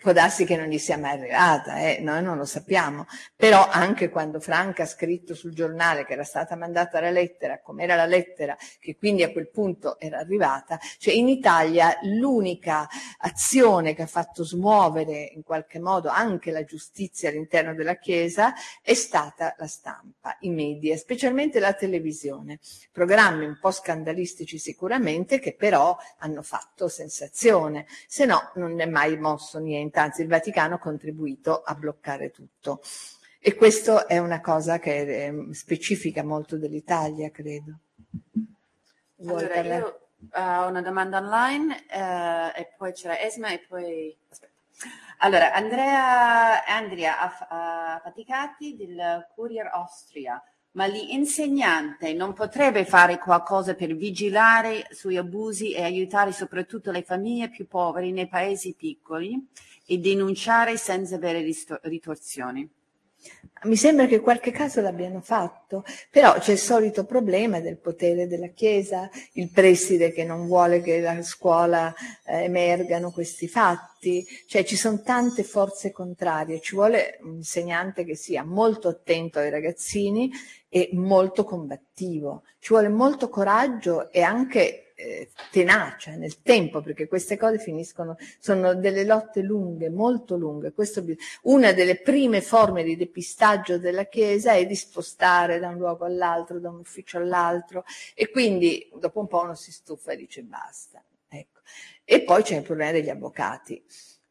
Può darsi che non gli sia mai arrivata, eh? noi non lo sappiamo, però anche quando Franca ha scritto sul giornale che era stata mandata la lettera, com'era la lettera, che quindi a quel punto era arrivata, cioè in Italia l'unica azione che ha fatto smuovere in qualche modo anche la giustizia all'interno della Chiesa è stata la stampa, i media, specialmente la televisione, programmi un po' scandalistici sicuramente che però hanno fatto sensazione, se no non è mai mosso niente niente, anzi il Vaticano ha contribuito a bloccare tutto. E questo è una cosa che è specifica molto dell'Italia, credo. Vuoi allora, parlare? io uh, ho una domanda online uh, e poi c'era Esma e poi... Aspetta. Allora, Andrea, Andrea Affaticati del Courier Austria ma l'insegnante non potrebbe fare qualcosa per vigilare sugli abusi e aiutare soprattutto le famiglie più povere nei paesi piccoli e denunciare senza avere ritorsioni? Mi sembra che qualche caso l'abbiano fatto, però c'è il solito problema del potere della Chiesa, il preside che non vuole che la scuola eh, emergano questi fatti, cioè ci sono tante forze contrarie, ci vuole un insegnante che sia molto attento ai ragazzini e molto combattivo, ci vuole molto coraggio e anche eh, tenacia nel tempo, perché queste cose finiscono, sono delle lotte lunghe, molto lunghe. Questo, una delle prime forme di depistaggio della Chiesa è di spostare da un luogo all'altro, da un ufficio all'altro, e quindi dopo un po' uno si stufa e dice basta. Ecco. E poi c'è il problema degli avvocati.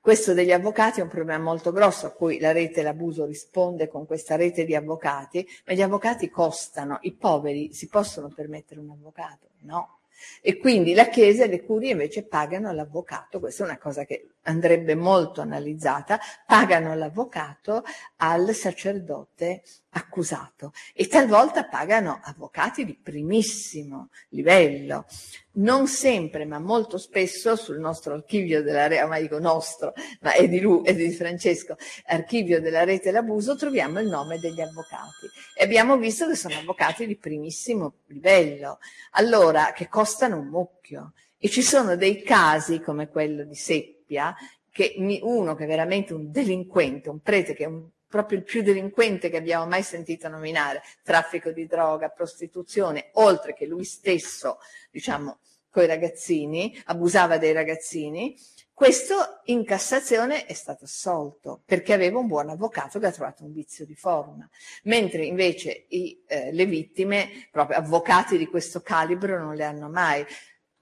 Questo degli avvocati è un problema molto grosso a cui la rete l'abuso risponde con questa rete di avvocati, ma gli avvocati costano, i poveri si possono permettere un avvocato? No E quindi la Chiesa e le curie invece pagano l'avvocato, questa è una cosa che andrebbe molto analizzata, pagano l'avvocato al sacerdote accusato e talvolta pagano avvocati di primissimo livello. Non sempre, ma molto spesso sul nostro archivio della rete, ma dico nostro, ma è di lui, è di Francesco, archivio della rete l'abuso, troviamo il nome degli avvocati. E abbiamo visto che sono avvocati di primissimo livello, allora che costano un mucchio. E ci sono dei casi come quello di Seppia, che uno che è veramente un delinquente, un prete che è un proprio il più delinquente che abbiamo mai sentito nominare, traffico di droga, prostituzione, oltre che lui stesso, diciamo, coi ragazzini, abusava dei ragazzini, questo in Cassazione è stato assolto perché aveva un buon avvocato che ha trovato un vizio di forma, mentre invece i, eh, le vittime, proprio avvocati di questo calibro, non le hanno mai.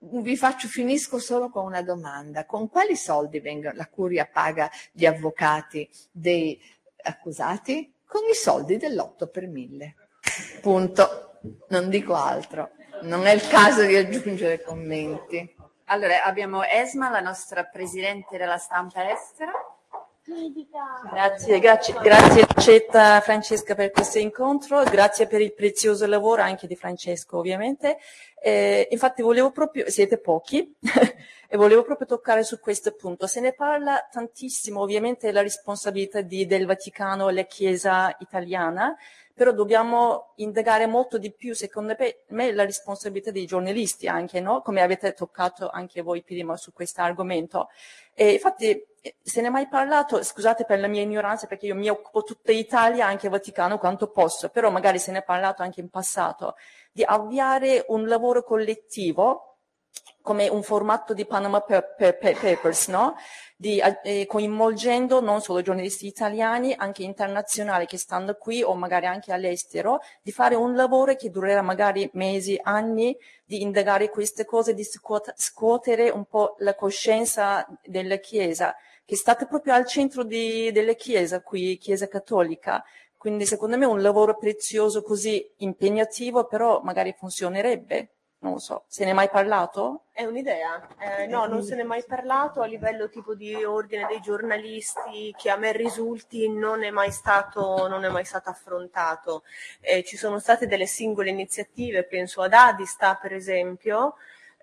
Vi faccio, finisco solo con una domanda. Con quali soldi vengono, la curia paga gli avvocati dei accusati con i soldi dell'8 per 1000. Punto. Non dico altro. Non è il caso di aggiungere commenti. Allora, abbiamo Esma, la nostra presidente della stampa estera. Grazie, grazie, grazie Cetta Francesca per questo incontro, grazie per il prezioso lavoro anche di Francesco ovviamente. Eh, infatti volevo proprio, siete pochi, e volevo proprio toccare su questo punto. Se ne parla tantissimo ovviamente della responsabilità di, del Vaticano e la Chiesa italiana, però dobbiamo indagare molto di più, secondo me, la responsabilità dei giornalisti anche, no? come avete toccato anche voi prima su questo argomento. E infatti se ne è mai parlato, scusate per la mia ignoranza perché io mi occupo tutta Italia, anche Vaticano quanto posso, però magari se ne è parlato anche in passato, di avviare un lavoro collettivo come un formato di Panama Papers, no? di, eh, coinvolgendo non solo giornalisti italiani, anche internazionali che stanno qui o magari anche all'estero, di fare un lavoro che durerà magari mesi, anni, di indagare queste cose, di scuotere un po' la coscienza della Chiesa, che è stata proprio al centro di, della Chiesa, qui, Chiesa Cattolica. Quindi secondo me un lavoro prezioso così impegnativo, però magari funzionerebbe non lo so, se ne è mai parlato? È un'idea, eh, no, non se ne è mai parlato a livello tipo di ordine dei giornalisti che a me risulti non è mai stato, non è mai stato affrontato. Eh, ci sono state delle singole iniziative, penso ad Adista per esempio,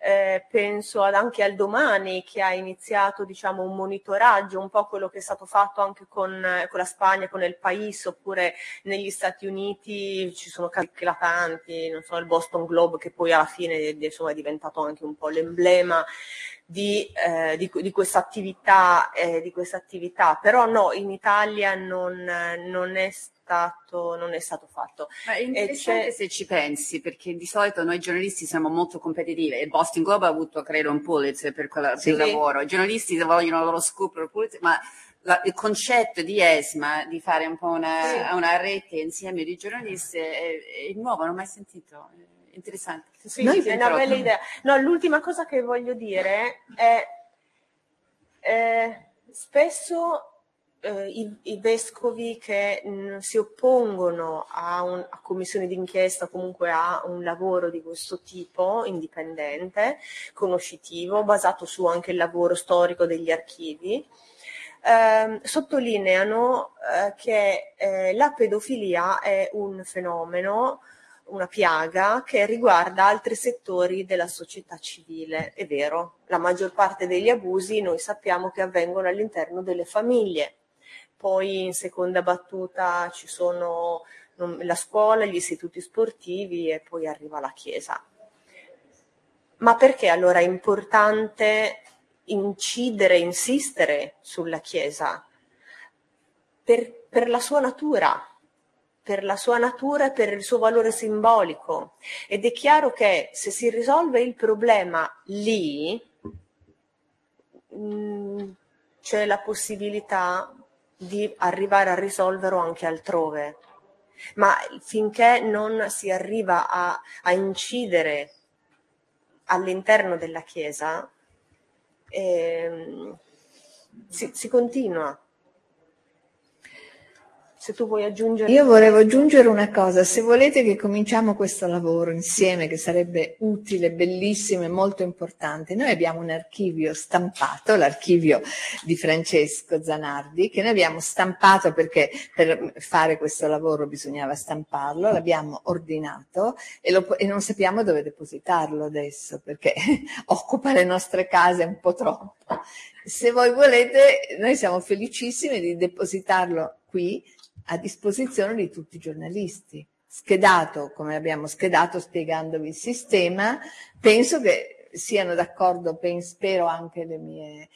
eh, penso ad, anche al domani che ha iniziato diciamo, un monitoraggio, un po' quello che è stato fatto anche con, eh, con la Spagna, con il País, oppure negli Stati Uniti ci sono casi eclatanti, non so, il Boston Globe che poi alla fine insomma, è diventato anche un po' l'emblema di, eh, di, di questa attività, eh, di questa attività, però no, in Italia non, non è stato, non è stato fatto. Ma è interessante se ci pensi, perché di solito noi giornalisti siamo molto competitivi. Il Boston Globe ha avuto, credo, un Pulitzer per, quella, sì. lavoro. I giornalisti vogliono il loro scoop Pulitzer, ma la, il concetto di ESMA, di fare un po' una, sì. una rete insieme di giornalisti, è, è nuovo, non ho mai sentito. È interessante. Sì, Noi è una bella idea. No, l'ultima cosa che voglio dire è eh, spesso eh, i, i, vescovi che mh, mm, si oppongono a, un, a commissioni d'inchiesta, comunque a un lavoro di questo tipo, indipendente, conoscitivo, basato su anche il lavoro storico degli archivi, eh, sottolineano eh, che eh, la pedofilia è un fenomeno una piaga che riguarda altri settori della società civile. È vero, la maggior parte degli abusi noi sappiamo che avvengono all'interno delle famiglie, poi in seconda battuta ci sono la scuola, gli istituti sportivi e poi arriva la Chiesa. Ma perché allora è importante incidere, insistere sulla Chiesa? Per, per la sua natura, per la sua natura e per il suo valore simbolico. Ed è chiaro che se si risolve il problema lì, mh, mm, c'è la possibilità di arrivare a risolverlo anche altrove. Ma finché non si arriva a, a incidere all'interno della Chiesa, eh, si, si continua. Se tu vuoi aggiungere... Io volevo aggiungere una cosa, se volete che cominciamo questo lavoro insieme, che sarebbe utile, bellissimo e molto importante, noi abbiamo un archivio stampato, l'archivio di Francesco Zanardi, che noi abbiamo stampato perché per fare questo lavoro bisognava stamparlo, l'abbiamo ordinato e, lo, e non sappiamo dove depositarlo adesso, perché occupa le nostre case un po' troppo. Se voi volete, noi siamo felicissimi di depositarlo qui a disposizione di tutti i giornalisti. Schedato come abbiamo schedato spiegandovi il sistema, penso che siano d'accordo, spero anche le mie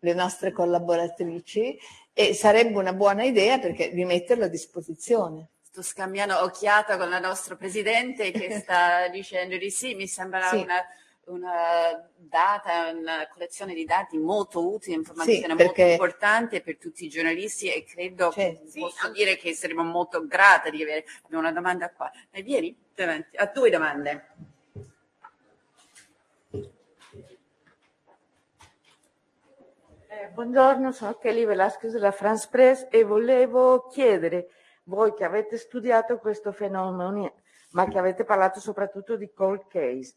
le nostre collaboratrici e sarebbe una buona idea perché di metterlo a disposizione. Sto scambiando occhiata con la nostra presidente che sta dicendo di sì, mi sembra sì. una una data, una collezione di dati molto utile, informazione sì, perché... molto importante per tutti i giornalisti e credo, cioè, posso sì. dire che saremo molto grata di avere, abbiamo una domanda qua. E vieni davanti, a due domande. Eh, buongiorno, sono Kelly Velasquez della France Press e volevo chiedere, voi che avete studiato questo fenomeno, ma che avete parlato soprattutto di cold case,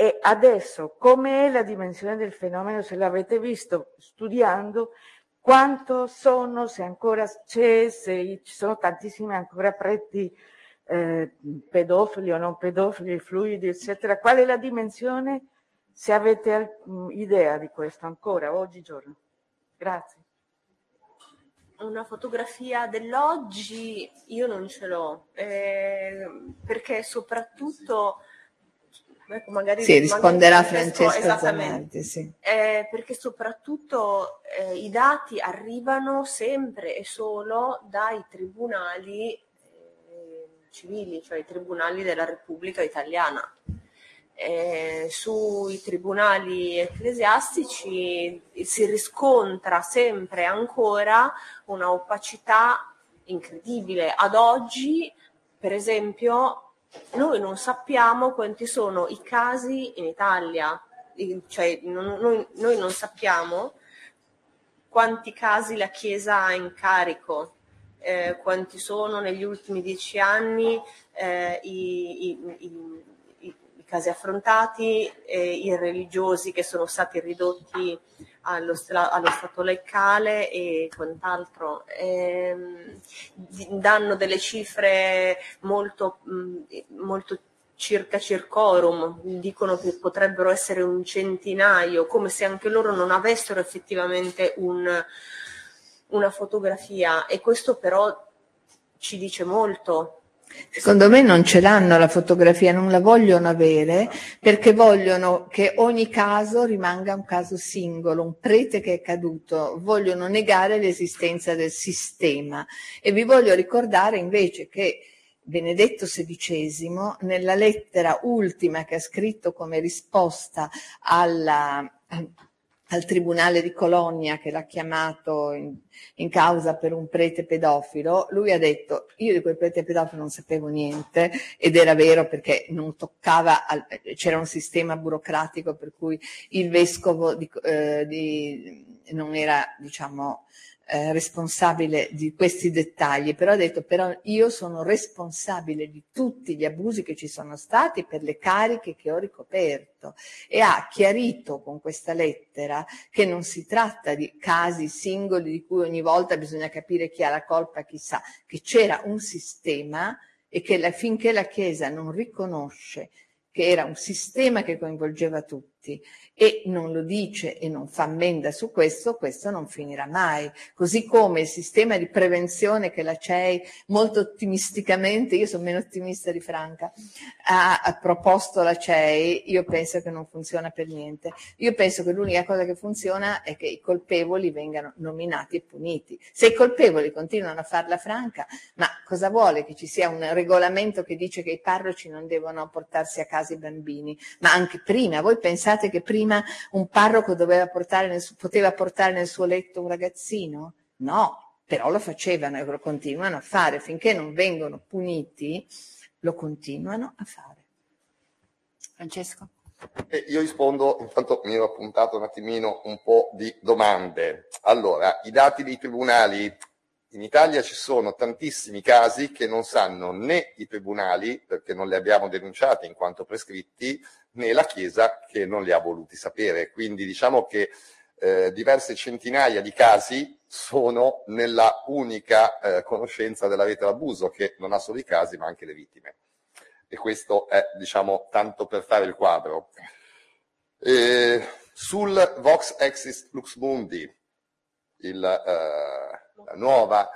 e adesso, come è la dimensione del fenomeno, se l'avete visto studiando, quanto sono, se ancora c'è, se ci sono tantissimi ancora preti eh, pedofili o non pedofili, fluidi, eccetera. Qual è la dimensione, se avete idea di questo ancora, oggigiorno? Grazie. Una fotografia dell'oggi io non ce l'ho, eh, perché soprattutto Ecco, magari sì, risponderà Francesco, Francesco Zanardi, sì. eh, perché soprattutto eh, i dati arrivano sempre e solo dai tribunali eh, civili, cioè i tribunali della Repubblica Italiana. Eh, sui tribunali ecclesiastici si riscontra sempre ancora una opacità incredibile. Ad oggi, per esempio, noi non sappiamo quanti sono i casi in Italia, cioè noi, noi non sappiamo quanti casi la Chiesa ha in carico, eh, quanti sono negli ultimi dieci anni eh, i, i, i, i, casi affrontati, eh, i religiosi che sono stati ridotti allo, allo stato laicale e quant'altro. Eh, danno delle cifre molto, molto circa circorum, dicono che potrebbero essere un centinaio, come se anche loro non avessero effettivamente un, una fotografia e questo però ci dice molto Secondo me non ce l'hanno la fotografia, non la vogliono avere perché vogliono che ogni caso rimanga un caso singolo, un prete che è caduto, vogliono negare l'esistenza del sistema. E vi voglio ricordare invece che Benedetto XVI, nella lettera ultima che ha scritto come risposta alla al tribunale di Cologna che l'ha chiamato in, in, causa per un prete pedofilo, lui ha detto io di quel prete pedofilo non sapevo niente ed era vero perché non toccava, al, c'era un sistema burocratico per cui il vescovo di, eh, di, non era diciamo eh, responsabile di questi dettagli, però ha detto però io sono responsabile di tutti gli abusi che ci sono stati per le cariche che ho ricoperto. E ha chiarito con questa lettera che non si tratta di casi singoli di cui ogni volta bisogna capire chi ha la colpa, chissà, che c'era un sistema e che la, finché la Chiesa non riconosce che era un sistema che coinvolgeva tutti e non lo dice e non fa ammenda su questo, questo non finirà mai. Così come il sistema di prevenzione che la CEI molto ottimisticamente, io sono meno ottimista di Franca, ha, ha proposto la CEI, io penso che non funziona per niente. Io penso che l'unica cosa che funziona è che i colpevoli vengano nominati e puniti. Se i colpevoli continuano a farla franca, ma cosa vuole che ci sia un regolamento che dice che i parroci non devono portarsi a casa i bambini? Ma anche prima, voi pensate che prima un parroco portare nel, poteva portare nel suo letto un ragazzino? No, però lo facevano e lo continuano a fare. Finché non vengono puniti, lo continuano a fare. Francesco? Eh, io rispondo, intanto mi ero appuntato un attimino un po' di domande. Allora, i dati dei tribunali in Italia ci sono tantissimi casi che non sanno né i tribunali, perché non li abbiamo denunciati in quanto prescritti, né la Chiesa che non li ha voluti sapere. Quindi diciamo che eh, diverse centinaia di casi sono nella unica eh, conoscenza della rete d'abuso, che non ha solo i casi ma anche le vittime. E questo è, diciamo, tanto per fare il quadro. Eh, sul Vox Exis Lux Mundi, il, eh, la nuova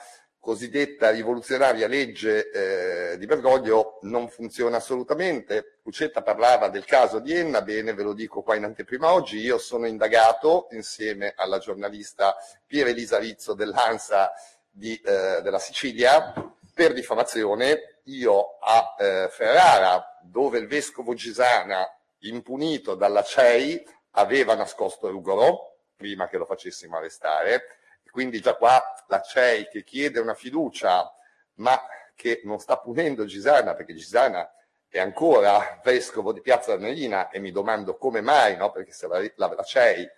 cosiddetta rivoluzionaria legge eh, di Bergoglio non funziona assolutamente. Lucetta parlava del caso di Enna, bene, ve lo dico qua in anteprima oggi, io sono indagato insieme alla giornalista Pier Elisa Rizzo dell'ANSA di, eh, della Sicilia per diffamazione. Io a eh, Ferrara, dove il vescovo Gisana, impunito dalla CEI, aveva nascosto Rugorò, prima che lo facessimo arrestare, quindi già qua la CEI che chiede una fiducia, ma che non sta punendo Gisana, perché Gisana è ancora vescovo di Piazza Armerina e mi domando come mai, no? perché se la, la, la CEI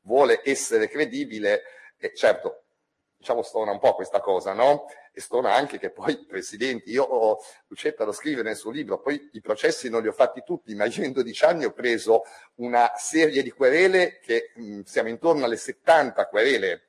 vuole essere credibile, e certo, diciamo stona un po' questa cosa, no? E stona anche che poi presidenti, io ho, Lucetta lo scrive nel suo libro, poi i processi non li ho fatti tutti, ma io in 12 anni ho preso una serie di querele che mh, siamo intorno alle 70 querele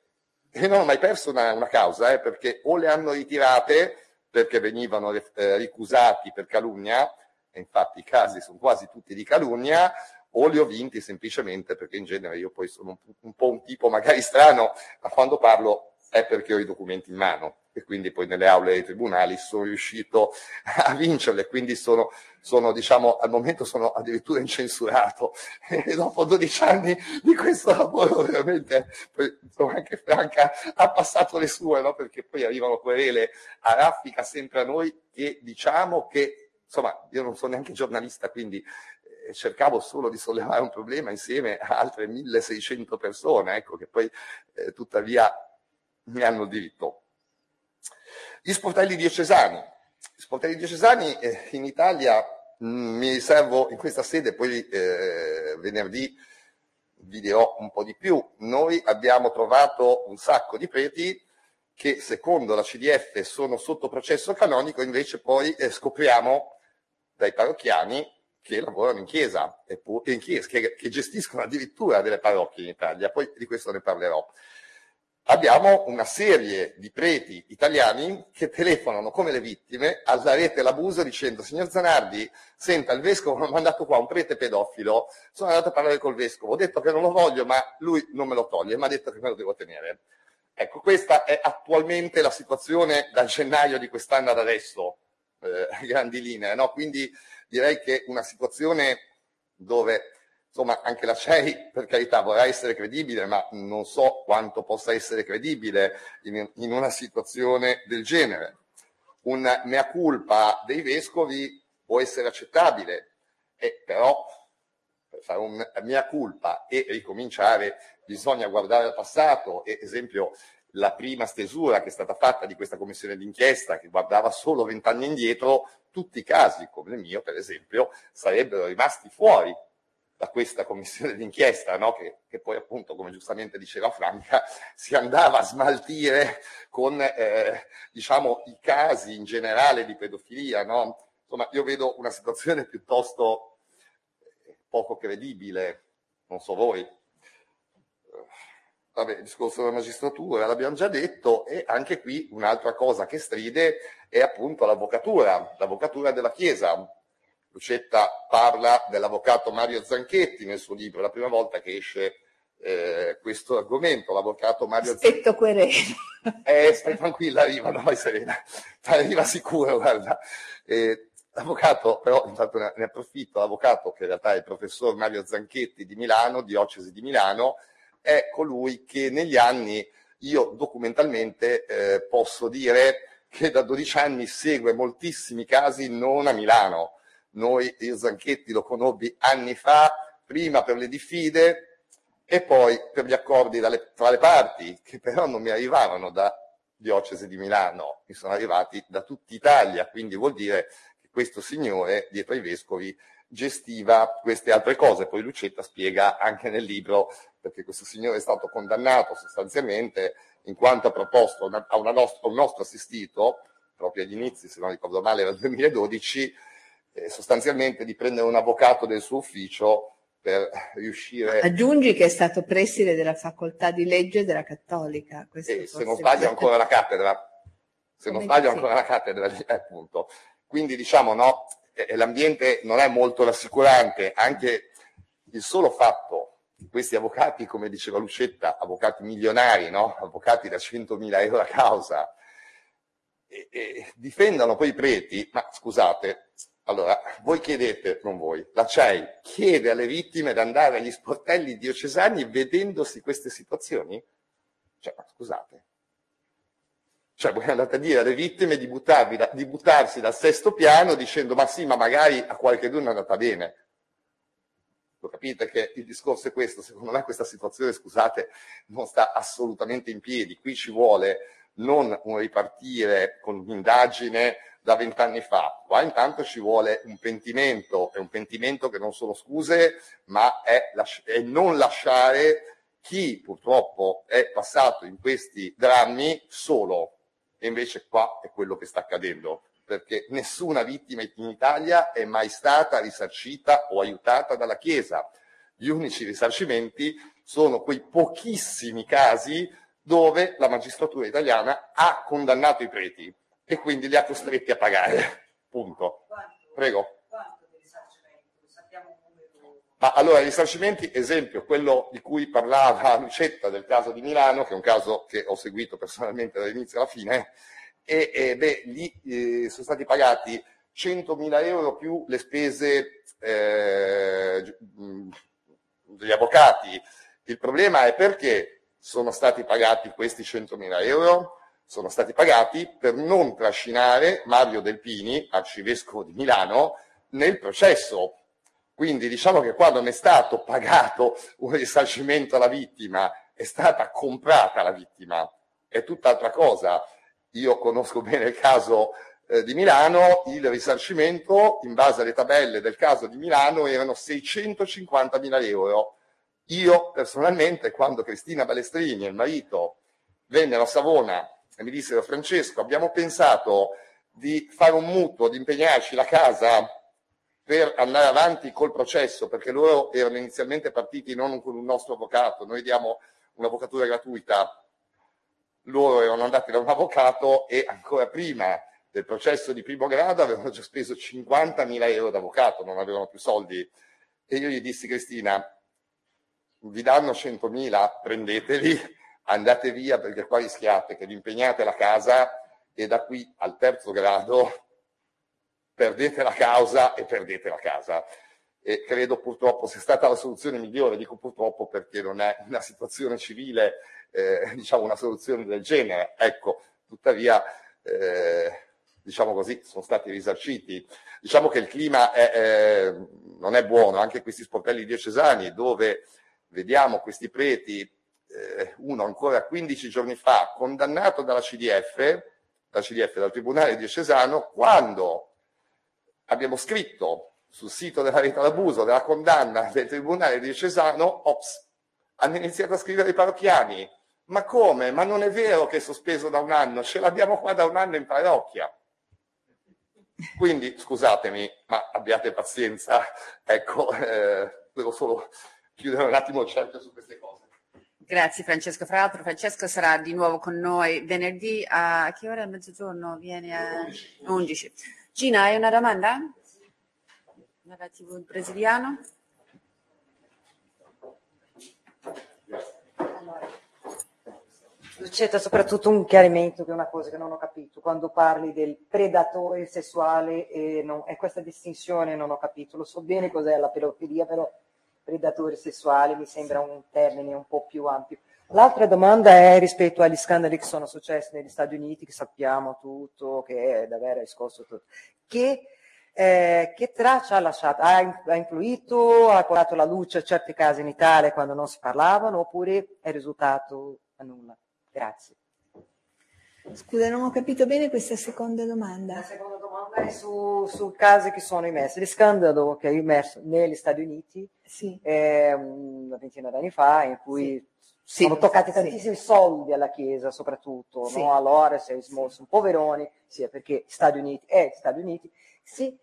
e non ho mai perso una, una causa, eh, perché o le hanno ritirate perché venivano eh, ricusati per calunnia, e infatti i casi sono quasi tutti di calunnia, o li ho vinti semplicemente perché in genere io poi sono un, un po' un tipo magari strano, ma quando parlo è perché ho i documenti in mano e quindi poi nelle aule dei tribunali sono riuscito a vincerle, quindi sono, sono diciamo, al momento sono addirittura incensurato e dopo 12 anni di questo lavoro veramente, poi anche Franca ha passato le sue, no? perché poi arrivano querele a raffica sempre a noi che diciamo che, insomma, io non sono neanche giornalista, quindi eh, cercavo solo di sollevare un problema insieme a altre 1600 persone, ecco, che poi eh, tuttavia mi hanno diritto. Gli sportelli diocesani. Gli sportelli diocesani eh, in Italia mh, mm, mi riservo in questa sede, poi eh, venerdì vi dirò un po' di più. Noi abbiamo trovato un sacco di preti che secondo la CDF sono sotto processo canonico, invece poi eh, scopriamo dai parrocchiani che lavorano in chiesa, in chiesa che, che gestiscono addirittura delle parrocchie in Italia, poi di questo ne parlerò abbiamo una serie di preti italiani che telefonano come le vittime alla rete l'abuso dicendo signor Zanardi, senta il vescovo mi ha mandato qua un prete pedofilo, sono andato a parlare col vescovo, ho detto che non lo voglio ma lui non me lo toglie, mi ha detto che me lo devo tenere. Ecco, questa è attualmente la situazione da gennaio di quest'anno ad adesso, eh, grandi linee, no? quindi direi che una situazione dove insomma anche la CEI per carità vorrà essere credibile, ma non so quanto possa essere credibile in, in una situazione del genere. Un mea culpa dei vescovi può essere accettabile, e però per fare un mea culpa e ricominciare bisogna guardare al passato, e esempio la prima stesura che è stata fatta di questa commissione d'inchiesta che guardava solo vent'anni indietro, tutti i casi come il mio per esempio sarebbero rimasti fuori da questa commissione d'inchiesta, no? che, che, poi appunto, come giustamente diceva Franca, si andava a smaltire con eh, diciamo, i casi in generale di pedofilia. No? Insomma, io vedo una situazione piuttosto eh, poco credibile, non so voi. Vabbè, il discorso della magistratura l'abbiamo già detto e anche qui un'altra cosa che stride è appunto l'avvocatura, l'avvocatura della Chiesa, Lucetta parla dell'avvocato Mario Zanchetti nel suo libro, è la prima volta che esce eh, questo argomento, l'avvocato Mario Zanchetti. Aspetto querela. Eh, stai tranquilla, arriva, no, vai serena, arriva sicuro, guarda. Eh, l'avvocato, però intanto ne approfitto, l'avvocato che in realtà è il professor Mario Zanchetti di Milano, diocesi di Milano, è colui che negli anni io documentalmente eh, posso dire che da 12 anni segue moltissimi casi non a Milano, noi, io Zanchetti lo conobbi anni fa, prima per le diffide e poi per gli accordi dalle, tra le parti, che però non mi arrivavano da diocesi di Milano, mi sono arrivati da tutta Italia, quindi vuol dire che questo signore, dietro ai vescovi, gestiva queste altre cose. Poi Lucetta spiega anche nel libro perché questo signore è stato condannato sostanzialmente in quanto ha proposto a, una nostra, un nostro assistito, proprio agli inizi, se non ricordo male, era il 2012, eh, sostanzialmente di prendere un avvocato del suo ufficio per riuscire... Aggiungi che è stato preside della facoltà di legge della Cattolica. Eh, se non sbaglio ancora la cattedra. Se non sbaglio ancora la cattedra, eh, appunto. Quindi diciamo no, eh, l'ambiente non è molto rassicurante, anche il solo fatto questi avvocati, come diceva Lucetta, avvocati milionari, no? avvocati da 100.000 euro a causa, e, e difendano poi i preti, ma scusate, allora, voi chiedete, non voi, la CEI chiede alle vittime di andare agli sportelli diocesani vedendosi queste situazioni? Cioè, scusate. Cioè, voi andate a dire alle vittime di, da, di buttarsi dal sesto piano dicendo, ma sì, ma magari a qualche è andata bene. Lo capite che il discorso è questo, secondo me questa situazione, scusate, non sta assolutamente in piedi. Qui ci vuole non un ripartire con un'indagine da vent'anni fa, qua intanto ci vuole un pentimento, è un pentimento che non sono scuse, ma è, è non lasciare chi purtroppo è passato in questi drammi solo. E invece qua è quello che sta accadendo perché nessuna vittima in Italia è mai stata risarcita o aiutata dalla Chiesa. Gli unici risarcimenti sono quei pochissimi casi dove la magistratura italiana ha condannato i preti e quindi li ha costretti a pagare. Punto. Prego. Ma allora, i risarcimenti, esempio, quello di cui parlava Lucetta del caso di Milano, che è un caso che ho seguito personalmente dall'inizio alla fine, e, e beh, lì eh, sono stati pagati 100.000 euro più le spese eh, degli avvocati. Il problema è perché sono stati pagati questi 100.000 euro? Sono stati pagati per non trascinare Mario Delpini, arcivescovo di Milano, nel processo. Quindi diciamo che qua non è stato pagato un risarcimento alla vittima, è stata comprata la vittima, è tutt'altra cosa io conosco bene il caso eh, di Milano, il risarcimento in base alle tabelle del caso di Milano erano 650 mila euro. Io personalmente, quando Cristina Balestrini e il marito vennero a Savona e mi dissero Francesco, abbiamo pensato di fare un mutuo, di impegnarci la casa per andare avanti col processo, perché loro erano inizialmente partiti non con un nostro avvocato, noi diamo un'avvocatura gratuita. Loro erano andati da un avvocato e ancora prima del processo di primo grado avevano già speso 50.000 euro d'avvocato, non avevano più soldi. E io gli dissi, Cristina, vi danno 100.000, prendeteli, andate via perché qua rischiate che vi impegnate la casa e da qui al terzo grado perdete la causa e perdete la casa. E credo purtroppo sia stata la soluzione migliore, dico purtroppo perché non è una situazione civile eh, diciamo una soluzione del genere. Ecco, tuttavia, eh, diciamo così, sono stati risarciti. Diciamo che il clima è, è, non è buono, anche questi sportelli diocesani dove vediamo questi preti, eh, uno ancora 15 giorni fa, condannato dalla CDF, dalla CDF, dal Tribunale diocesano, quando abbiamo scritto sul sito della rete d'abuso della condanna del Tribunale diocesano, ops, hanno iniziato a scrivere i parrocchiani. Ma come? Ma non è vero che è sospeso da un anno, ce l'abbiamo qua da un anno in parrocchia. Quindi scusatemi, ma abbiate pazienza, ecco, eh, devo solo chiudere un attimo il cerchio su queste cose. Grazie Francesco. Fra l'altro Francesco sarà di nuovo con noi venerdì a che ora? Mezzogiorno? Viene a 11. Gina, hai una domanda? Relativo al brasiliano? C'è soprattutto un chiarimento che è una cosa che non ho capito, quando parli del predatore sessuale e, non, e questa distinzione non ho capito, lo so bene cos'è la pedofilia, però predatore sessuale mi sembra un termine un po' più ampio. L'altra domanda è rispetto agli scandali che sono successi negli Stati Uniti, che sappiamo tutto, che è davvero riscosso tutto. Che, eh, che traccia ha lasciato? Ha, ha influito, ha portato la luce a certi casi in Italia quando non si parlavano, oppure è risultato a nulla? Grazie. Scusa, non ho capito bene questa seconda domanda. La seconda domanda su, su casi che sono immersi. Lo scandalo che è immerso negli Stati Uniti sì. eh, una ventina d'anni fa, in cui sì. sono toccati sì. tantissimi soldi alla Chiesa, soprattutto, no? allora si è smosso un poverone, sia perché Stati Uniti è Stati Uniti, sì,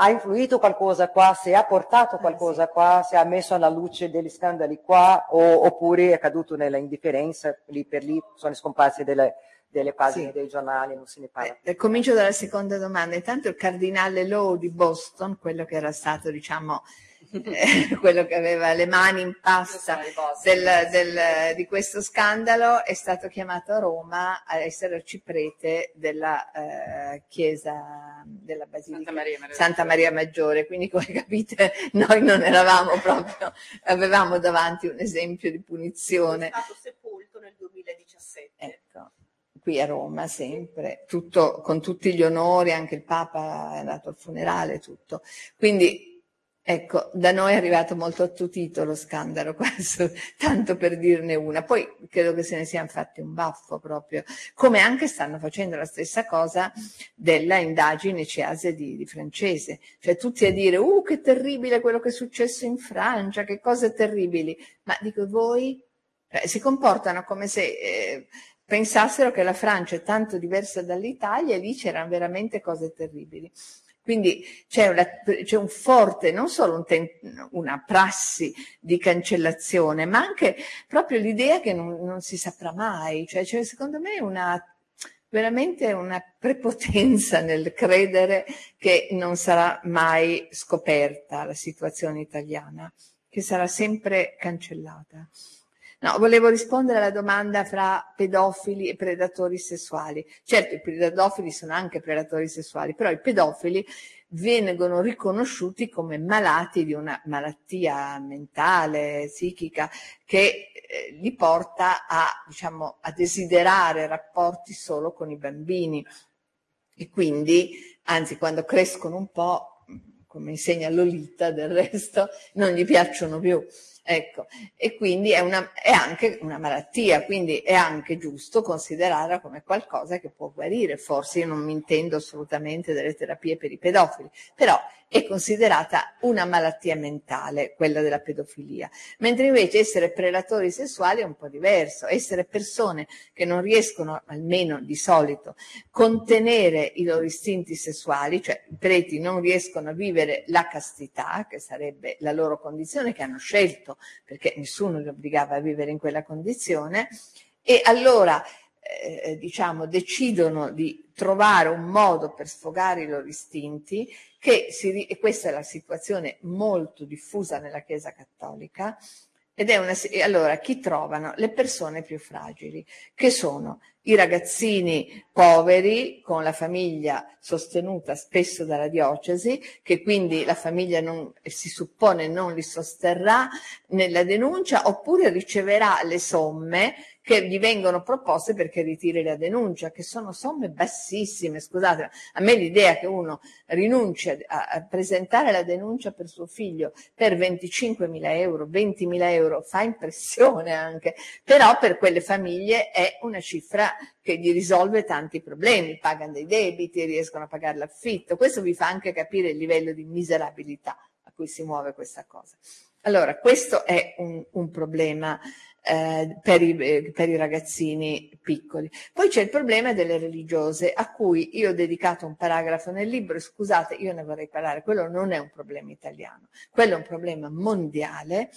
ha influito qualcosa qua, se ha portato ah, qualcosa sì. qua, se ha messo alla luce degli scandali qua, o, oppure è caduto nella indifferenza, lì per lì sono scomparsi delle, delle pagine Sì. dei giornali, non se ne parla. Eh, comincio dalla seconda domanda. Intanto il cardinale Lowe di Boston, quello che era stato, diciamo, eh, quello che aveva le mani in pasta del- del- di questo scandalo, è stato chiamato a Roma a essere arciprete della eh, chiesa della Basilica Santa Maria Maggiore. Santa Maria Maggiore. Quindi, come capite, noi non eravamo proprio, avevamo davanti un esempio di punizione. È stato sepolto nel 2017. Ecco, qui a Roma sempre, tutto, con tutti gli onori, anche il Papa è andato al funerale, tutto. Quindi, ecco, da noi è arrivato molto attutito lo scandalo, questo, tanto per dirne una. Poi credo che se ne siano fatti un baffo proprio, come anche stanno facendo la stessa cosa della indagine CEASE di, di francese. Cioè tutti a dire, uh, che terribile quello che è successo in Francia, che cose terribili. Ma dico, voi cioè, si comportano come se eh, pensassero che la Francia è tanto diversa dall'Italia e lì c'erano veramente cose terribili. Quindi c'è, una- c'è un forte, non solo un ten- una prassi di cancellazione, ma anche proprio l'idea che non, non si saprà mai. Cioè, c'è secondo me una veramente una prepotenza nel credere che non sarà mai scoperta la situazione italiana, che sarà sempre cancellata. No, volevo rispondere alla domanda fra pedofili e predatori sessuali. Certo, i pedofili sono anche predatori sessuali, però i pedofili vengono riconosciuti come malati di una malattia mentale, psichica, che eh, li porta a, diciamo, a desiderare rapporti solo con i bambini. E quindi, anzi, quando crescono un po', come insegna Lolita del resto, non gli piacciono più. Ecco, e quindi è, una, è anche una malattia, quindi è anche giusto considerarla come qualcosa che può guarire. Forse io non mi intendo assolutamente delle terapie per i pedofili, però è considerata una malattia mentale, quella della pedofilia. Mentre invece essere prelatori sessuali è un po' diverso, essere persone che non riescono, almeno di solito, contenere i loro istinti sessuali, cioè i preti non riescono a vivere la castità, che sarebbe la loro condizione che hanno scelto perché nessuno li obbligava a vivere in quella condizione, e allora eh, diciamo decidono di trovare un modo per sfogare i loro istinti, che si, e questa è la situazione molto diffusa nella Chiesa Cattolica, ed è una, allora chi trovano? Le persone più fragili, che sono i ragazzini poveri con la famiglia sostenuta spesso dalla diocesi, che quindi la famiglia non, si suppone non li sosterrà nella denuncia oppure riceverà le somme che gli vengono proposte perché ritiri la denuncia, che sono somme bassissime. Scusate, a me l'idea che uno rinunci a, a presentare la denuncia per suo figlio per 25.000 euro, 20.000 euro, fa impressione anche, però per quelle famiglie è una cifra che gli risolve tanti problemi, pagano dei debiti, riescono a pagare l'affitto. Questo vi fa anche capire il livello di miserabilità a cui si muove questa cosa. Allora, questo è un, un problema eh, per, i, eh, per i ragazzini piccoli. Poi c'è il problema delle religiose, a cui io ho dedicato un paragrafo nel libro, scusate, io ne vorrei parlare, quello non è un problema italiano, quello è un problema mondiale.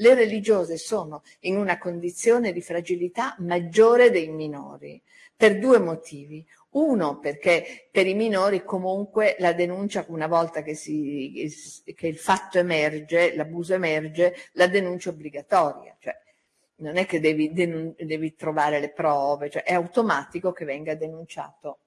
Le religiose sono in una condizione di fragilità maggiore dei minori per due motivi. Uno, perché per i minori comunque la denuncia, una volta che, si, che il fatto emerge, l'abuso emerge, la denuncia è obbligatoria. Cioè, non è che devi, devi trovare le prove, cioè è automatico che venga denunciato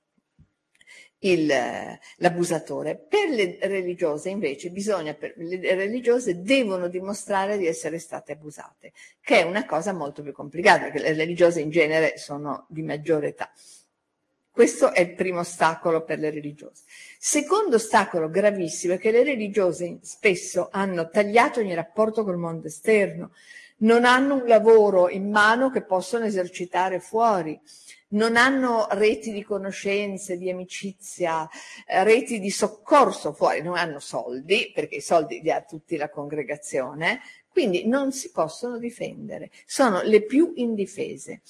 l'abusatore. Per le religiose invece bisogna, per, le religiose devono dimostrare di essere state abusate, che è una cosa molto più complicata, perché le religiose in genere sono di maggiore età. Questo è il primo ostacolo per le religiose. Secondo ostacolo gravissimo è che le religiose spesso hanno tagliato ogni rapporto col mondo esterno, non hanno un lavoro in mano che possono esercitare fuori, non hanno reti di conoscenze, di amicizia, eh, reti di soccorso fuori, non hanno soldi, perché i soldi li ha tutti la congregazione, quindi non si possono difendere, sono le più indifese.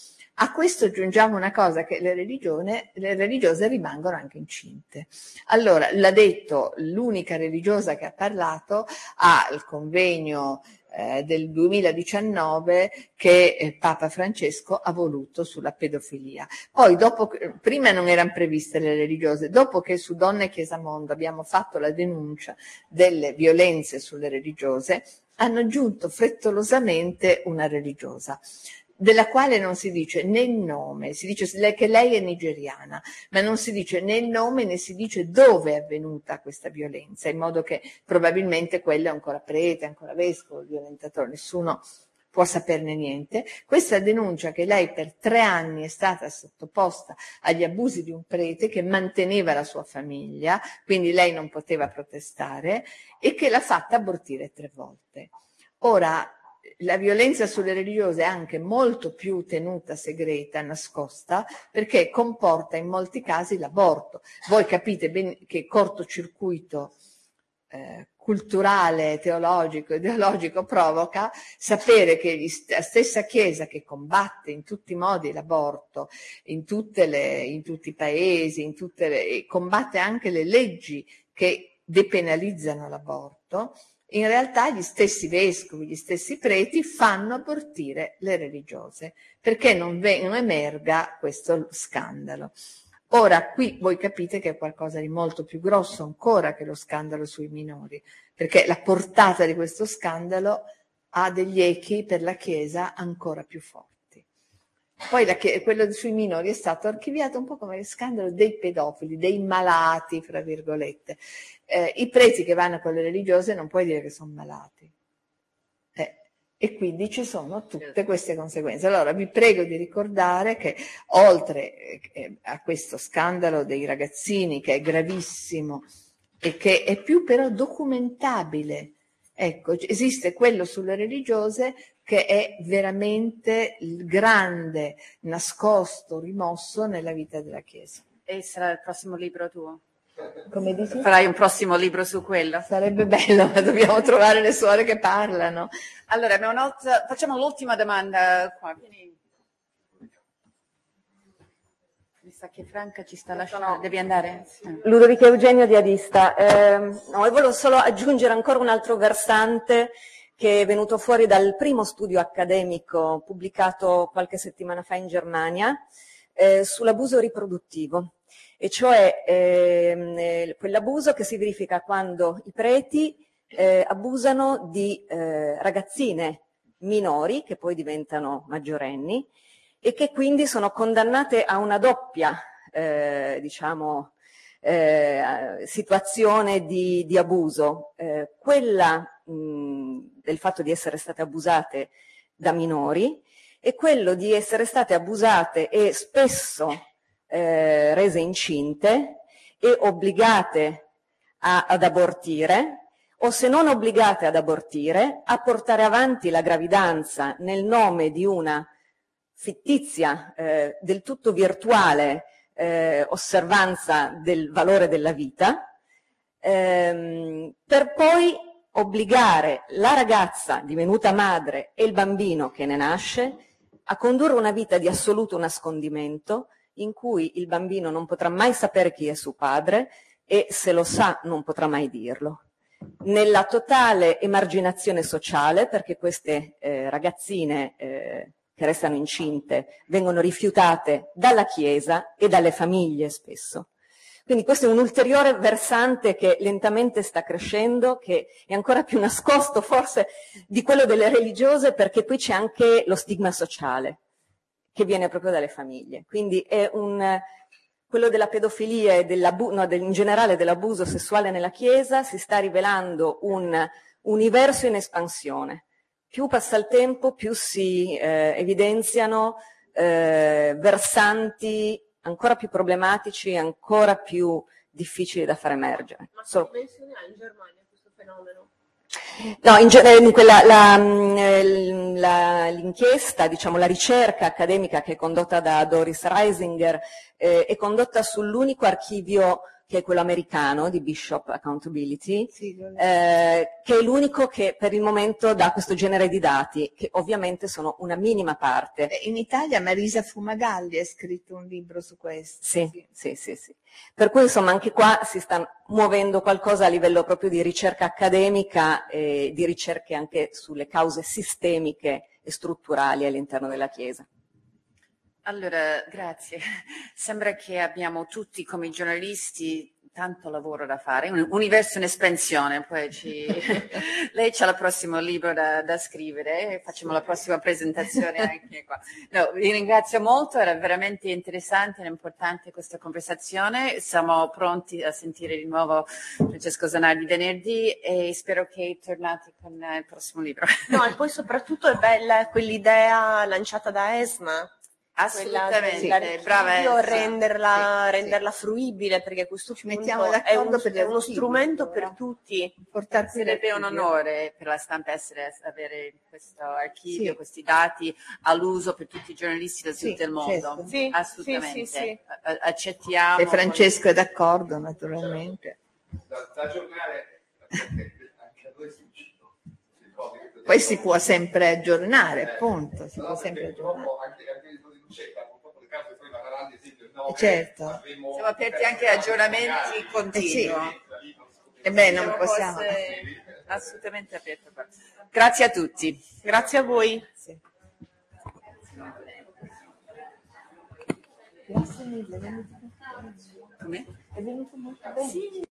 A questo aggiungiamo una cosa che le, le religiose rimangono anche incinte. Allora, l'ha detto l'unica religiosa che ha parlato al convegno eh, del 2019 che eh, Papa Francesco ha voluto sulla pedofilia. Poi, dopo, prima non erano previste le religiose, dopo che su Donne e Chiesa Mondo abbiamo fatto la denuncia delle violenze sulle religiose, hanno aggiunto frettolosamente una religiosa della quale non si dice né il nome, si dice che lei è nigeriana, ma non si dice né il nome né si dice dove è avvenuta questa violenza, in modo che probabilmente quello è ancora prete, ancora vescovo, violentatore, nessuno può saperne niente. Questa denuncia che lei per tre anni è stata sottoposta agli abusi di un prete che manteneva la sua famiglia, quindi lei non poteva protestare, e che l'ha fatta abortire tre volte. Ora, la violenza sulle religiose è anche molto più tenuta segreta, nascosta, perché comporta in molti casi l'aborto. Voi capite bene che cortocircuito eh, culturale, teologico, ideologico provoca sapere che la stessa Chiesa che combatte in tutti i modi l'aborto, in, in tutti i paesi, le, combatte anche le leggi che depenalizzano l'aborto, in realtà gli stessi vescovi, gli stessi preti fanno abortire le religiose perché non, non emerga questo scandalo. Ora, qui voi capite che è qualcosa di molto più grosso ancora che lo scandalo sui minori, perché la portata di questo scandalo ha degli echi per la Chiesa ancora più forti. Poi la, quello sui minori è stato archiviato un po' come il scandalo dei pedofili, dei malati, fra virgolette. Eh, I preti che vanno con le religiose non puoi dire che sono malati. Eh, e quindi ci sono tutte certo. queste conseguenze. Allora vi prego di ricordare che oltre eh, a questo scandalo dei ragazzini, che è gravissimo e che è più però documentabile, ecco, esiste quello sulle religiose che è veramente il grande nascosto, rimosso nella vita della Chiesa. E sarà il prossimo libro tuo? Come dici? Farai un prossimo libro su quello? Sarebbe bello, ma dobbiamo trovare le suore che parlano. Allora, facciamo l'ultima domanda qua. Vieni. Mi sa che Franca ci sta lasciando, devi andare? Sì. Ludovica Eugenio di Adista. Eh, no, volevo solo aggiungere ancora un altro versante che è venuto fuori dal primo studio accademico pubblicato qualche settimana fa in Germania eh, sull'abuso riproduttivo, e cioè ehm, eh, quell'abuso che si verifica quando i preti eh, abusano di eh, ragazzine minori che poi diventano maggiorenni e che quindi sono condannate a una doppia eh, diciamo, eh, situazione di, di abuso, eh, quella mh, del fatto di essere state abusate da minori e quello di essere state abusate e spesso eh, rese incinte e obbligate a, ad abortire o se non obbligate ad abortire a portare avanti la gravidanza nel nome di una fittizia, eh, del tutto virtuale eh, osservanza del valore della vita, ehm, per poi obbligare la ragazza divenuta madre e il bambino che ne nasce a condurre una vita di assoluto nascondimento in cui il bambino non potrà mai sapere chi è suo padre e se lo sa non potrà mai dirlo. Nella totale emarginazione sociale, perché queste eh, ragazzine eh, che restano incinte vengono rifiutate dalla Chiesa e dalle famiglie spesso. Quindi questo è un ulteriore versante che lentamente sta crescendo, che è ancora più nascosto forse di quello delle religiose, perché qui c'è anche lo stigma sociale, che viene proprio dalle famiglie. Quindi è un, quello della pedofilia e no, del, in generale dell'abuso sessuale nella Chiesa si sta rivelando un universo in espansione. Più passa il tempo, più si eh, evidenziano eh, versanti ancora più problematici ancora più difficili da far emergere. Ma che dimensioni ha in Germania questo fenomeno? No, la, mm, la, l'inchiesta, diciamo la ricerca accademica che è condotta da Doris Reisinger eh, è condotta sull'unico archivio che è quello americano di Bishop Accountability, sì, eh, che è l'unico che per il momento dà questo genere di dati, che ovviamente sono una minima parte. Eh, in Italia Marisa Fumagalli ha scritto un libro su questo. Sì, sì, sì, sì. sì. Per cui insomma anche qua si sta muovendo qualcosa a livello proprio di ricerca accademica e di ricerche anche sulle cause sistemiche e strutturali all'interno della Chiesa. Allora, grazie. Sembra che abbiamo tutti come giornalisti tanto lavoro da fare, un universo in espansione, poi ci... lei c'ha il prossimo libro da, da, scrivere facciamo la prossima presentazione anche qua. No, vi ringrazio molto, era veramente interessante e importante questa conversazione, siamo pronti a sentire di nuovo Francesco Zanardi venerdì e spero che tornate con il prossimo libro. No, e poi soprattutto è bella quell'idea lanciata da Esma, Assolutamente, brava Elsa. renderla, sì, renderla sì. fruibile perché questo Ci punto è, uno, è uno strumento per tutti. Sarebbe un onore per la stampa essere, avere questo archivio, sì. questi dati all'uso per tutti i giornalisti da tutto il mondo. Certo. Assolutamente. Accettiamo. E Francesco è d'accordo naturalmente. Da, da aggiornare anche a noi Poi si può sempre aggiornare, appunto. Si può sempre aggiornare succeda, purtroppo le carte poi varranno ad esempio il 9, certo. Siamo aperti anche a aggiornamenti continui. Eh sì. E beh, non possiamo. Assolutamente aperto. Grazie a tutti. Grazie a voi. Sì. Grazie mille. Come? È venuto molto bene. Sì.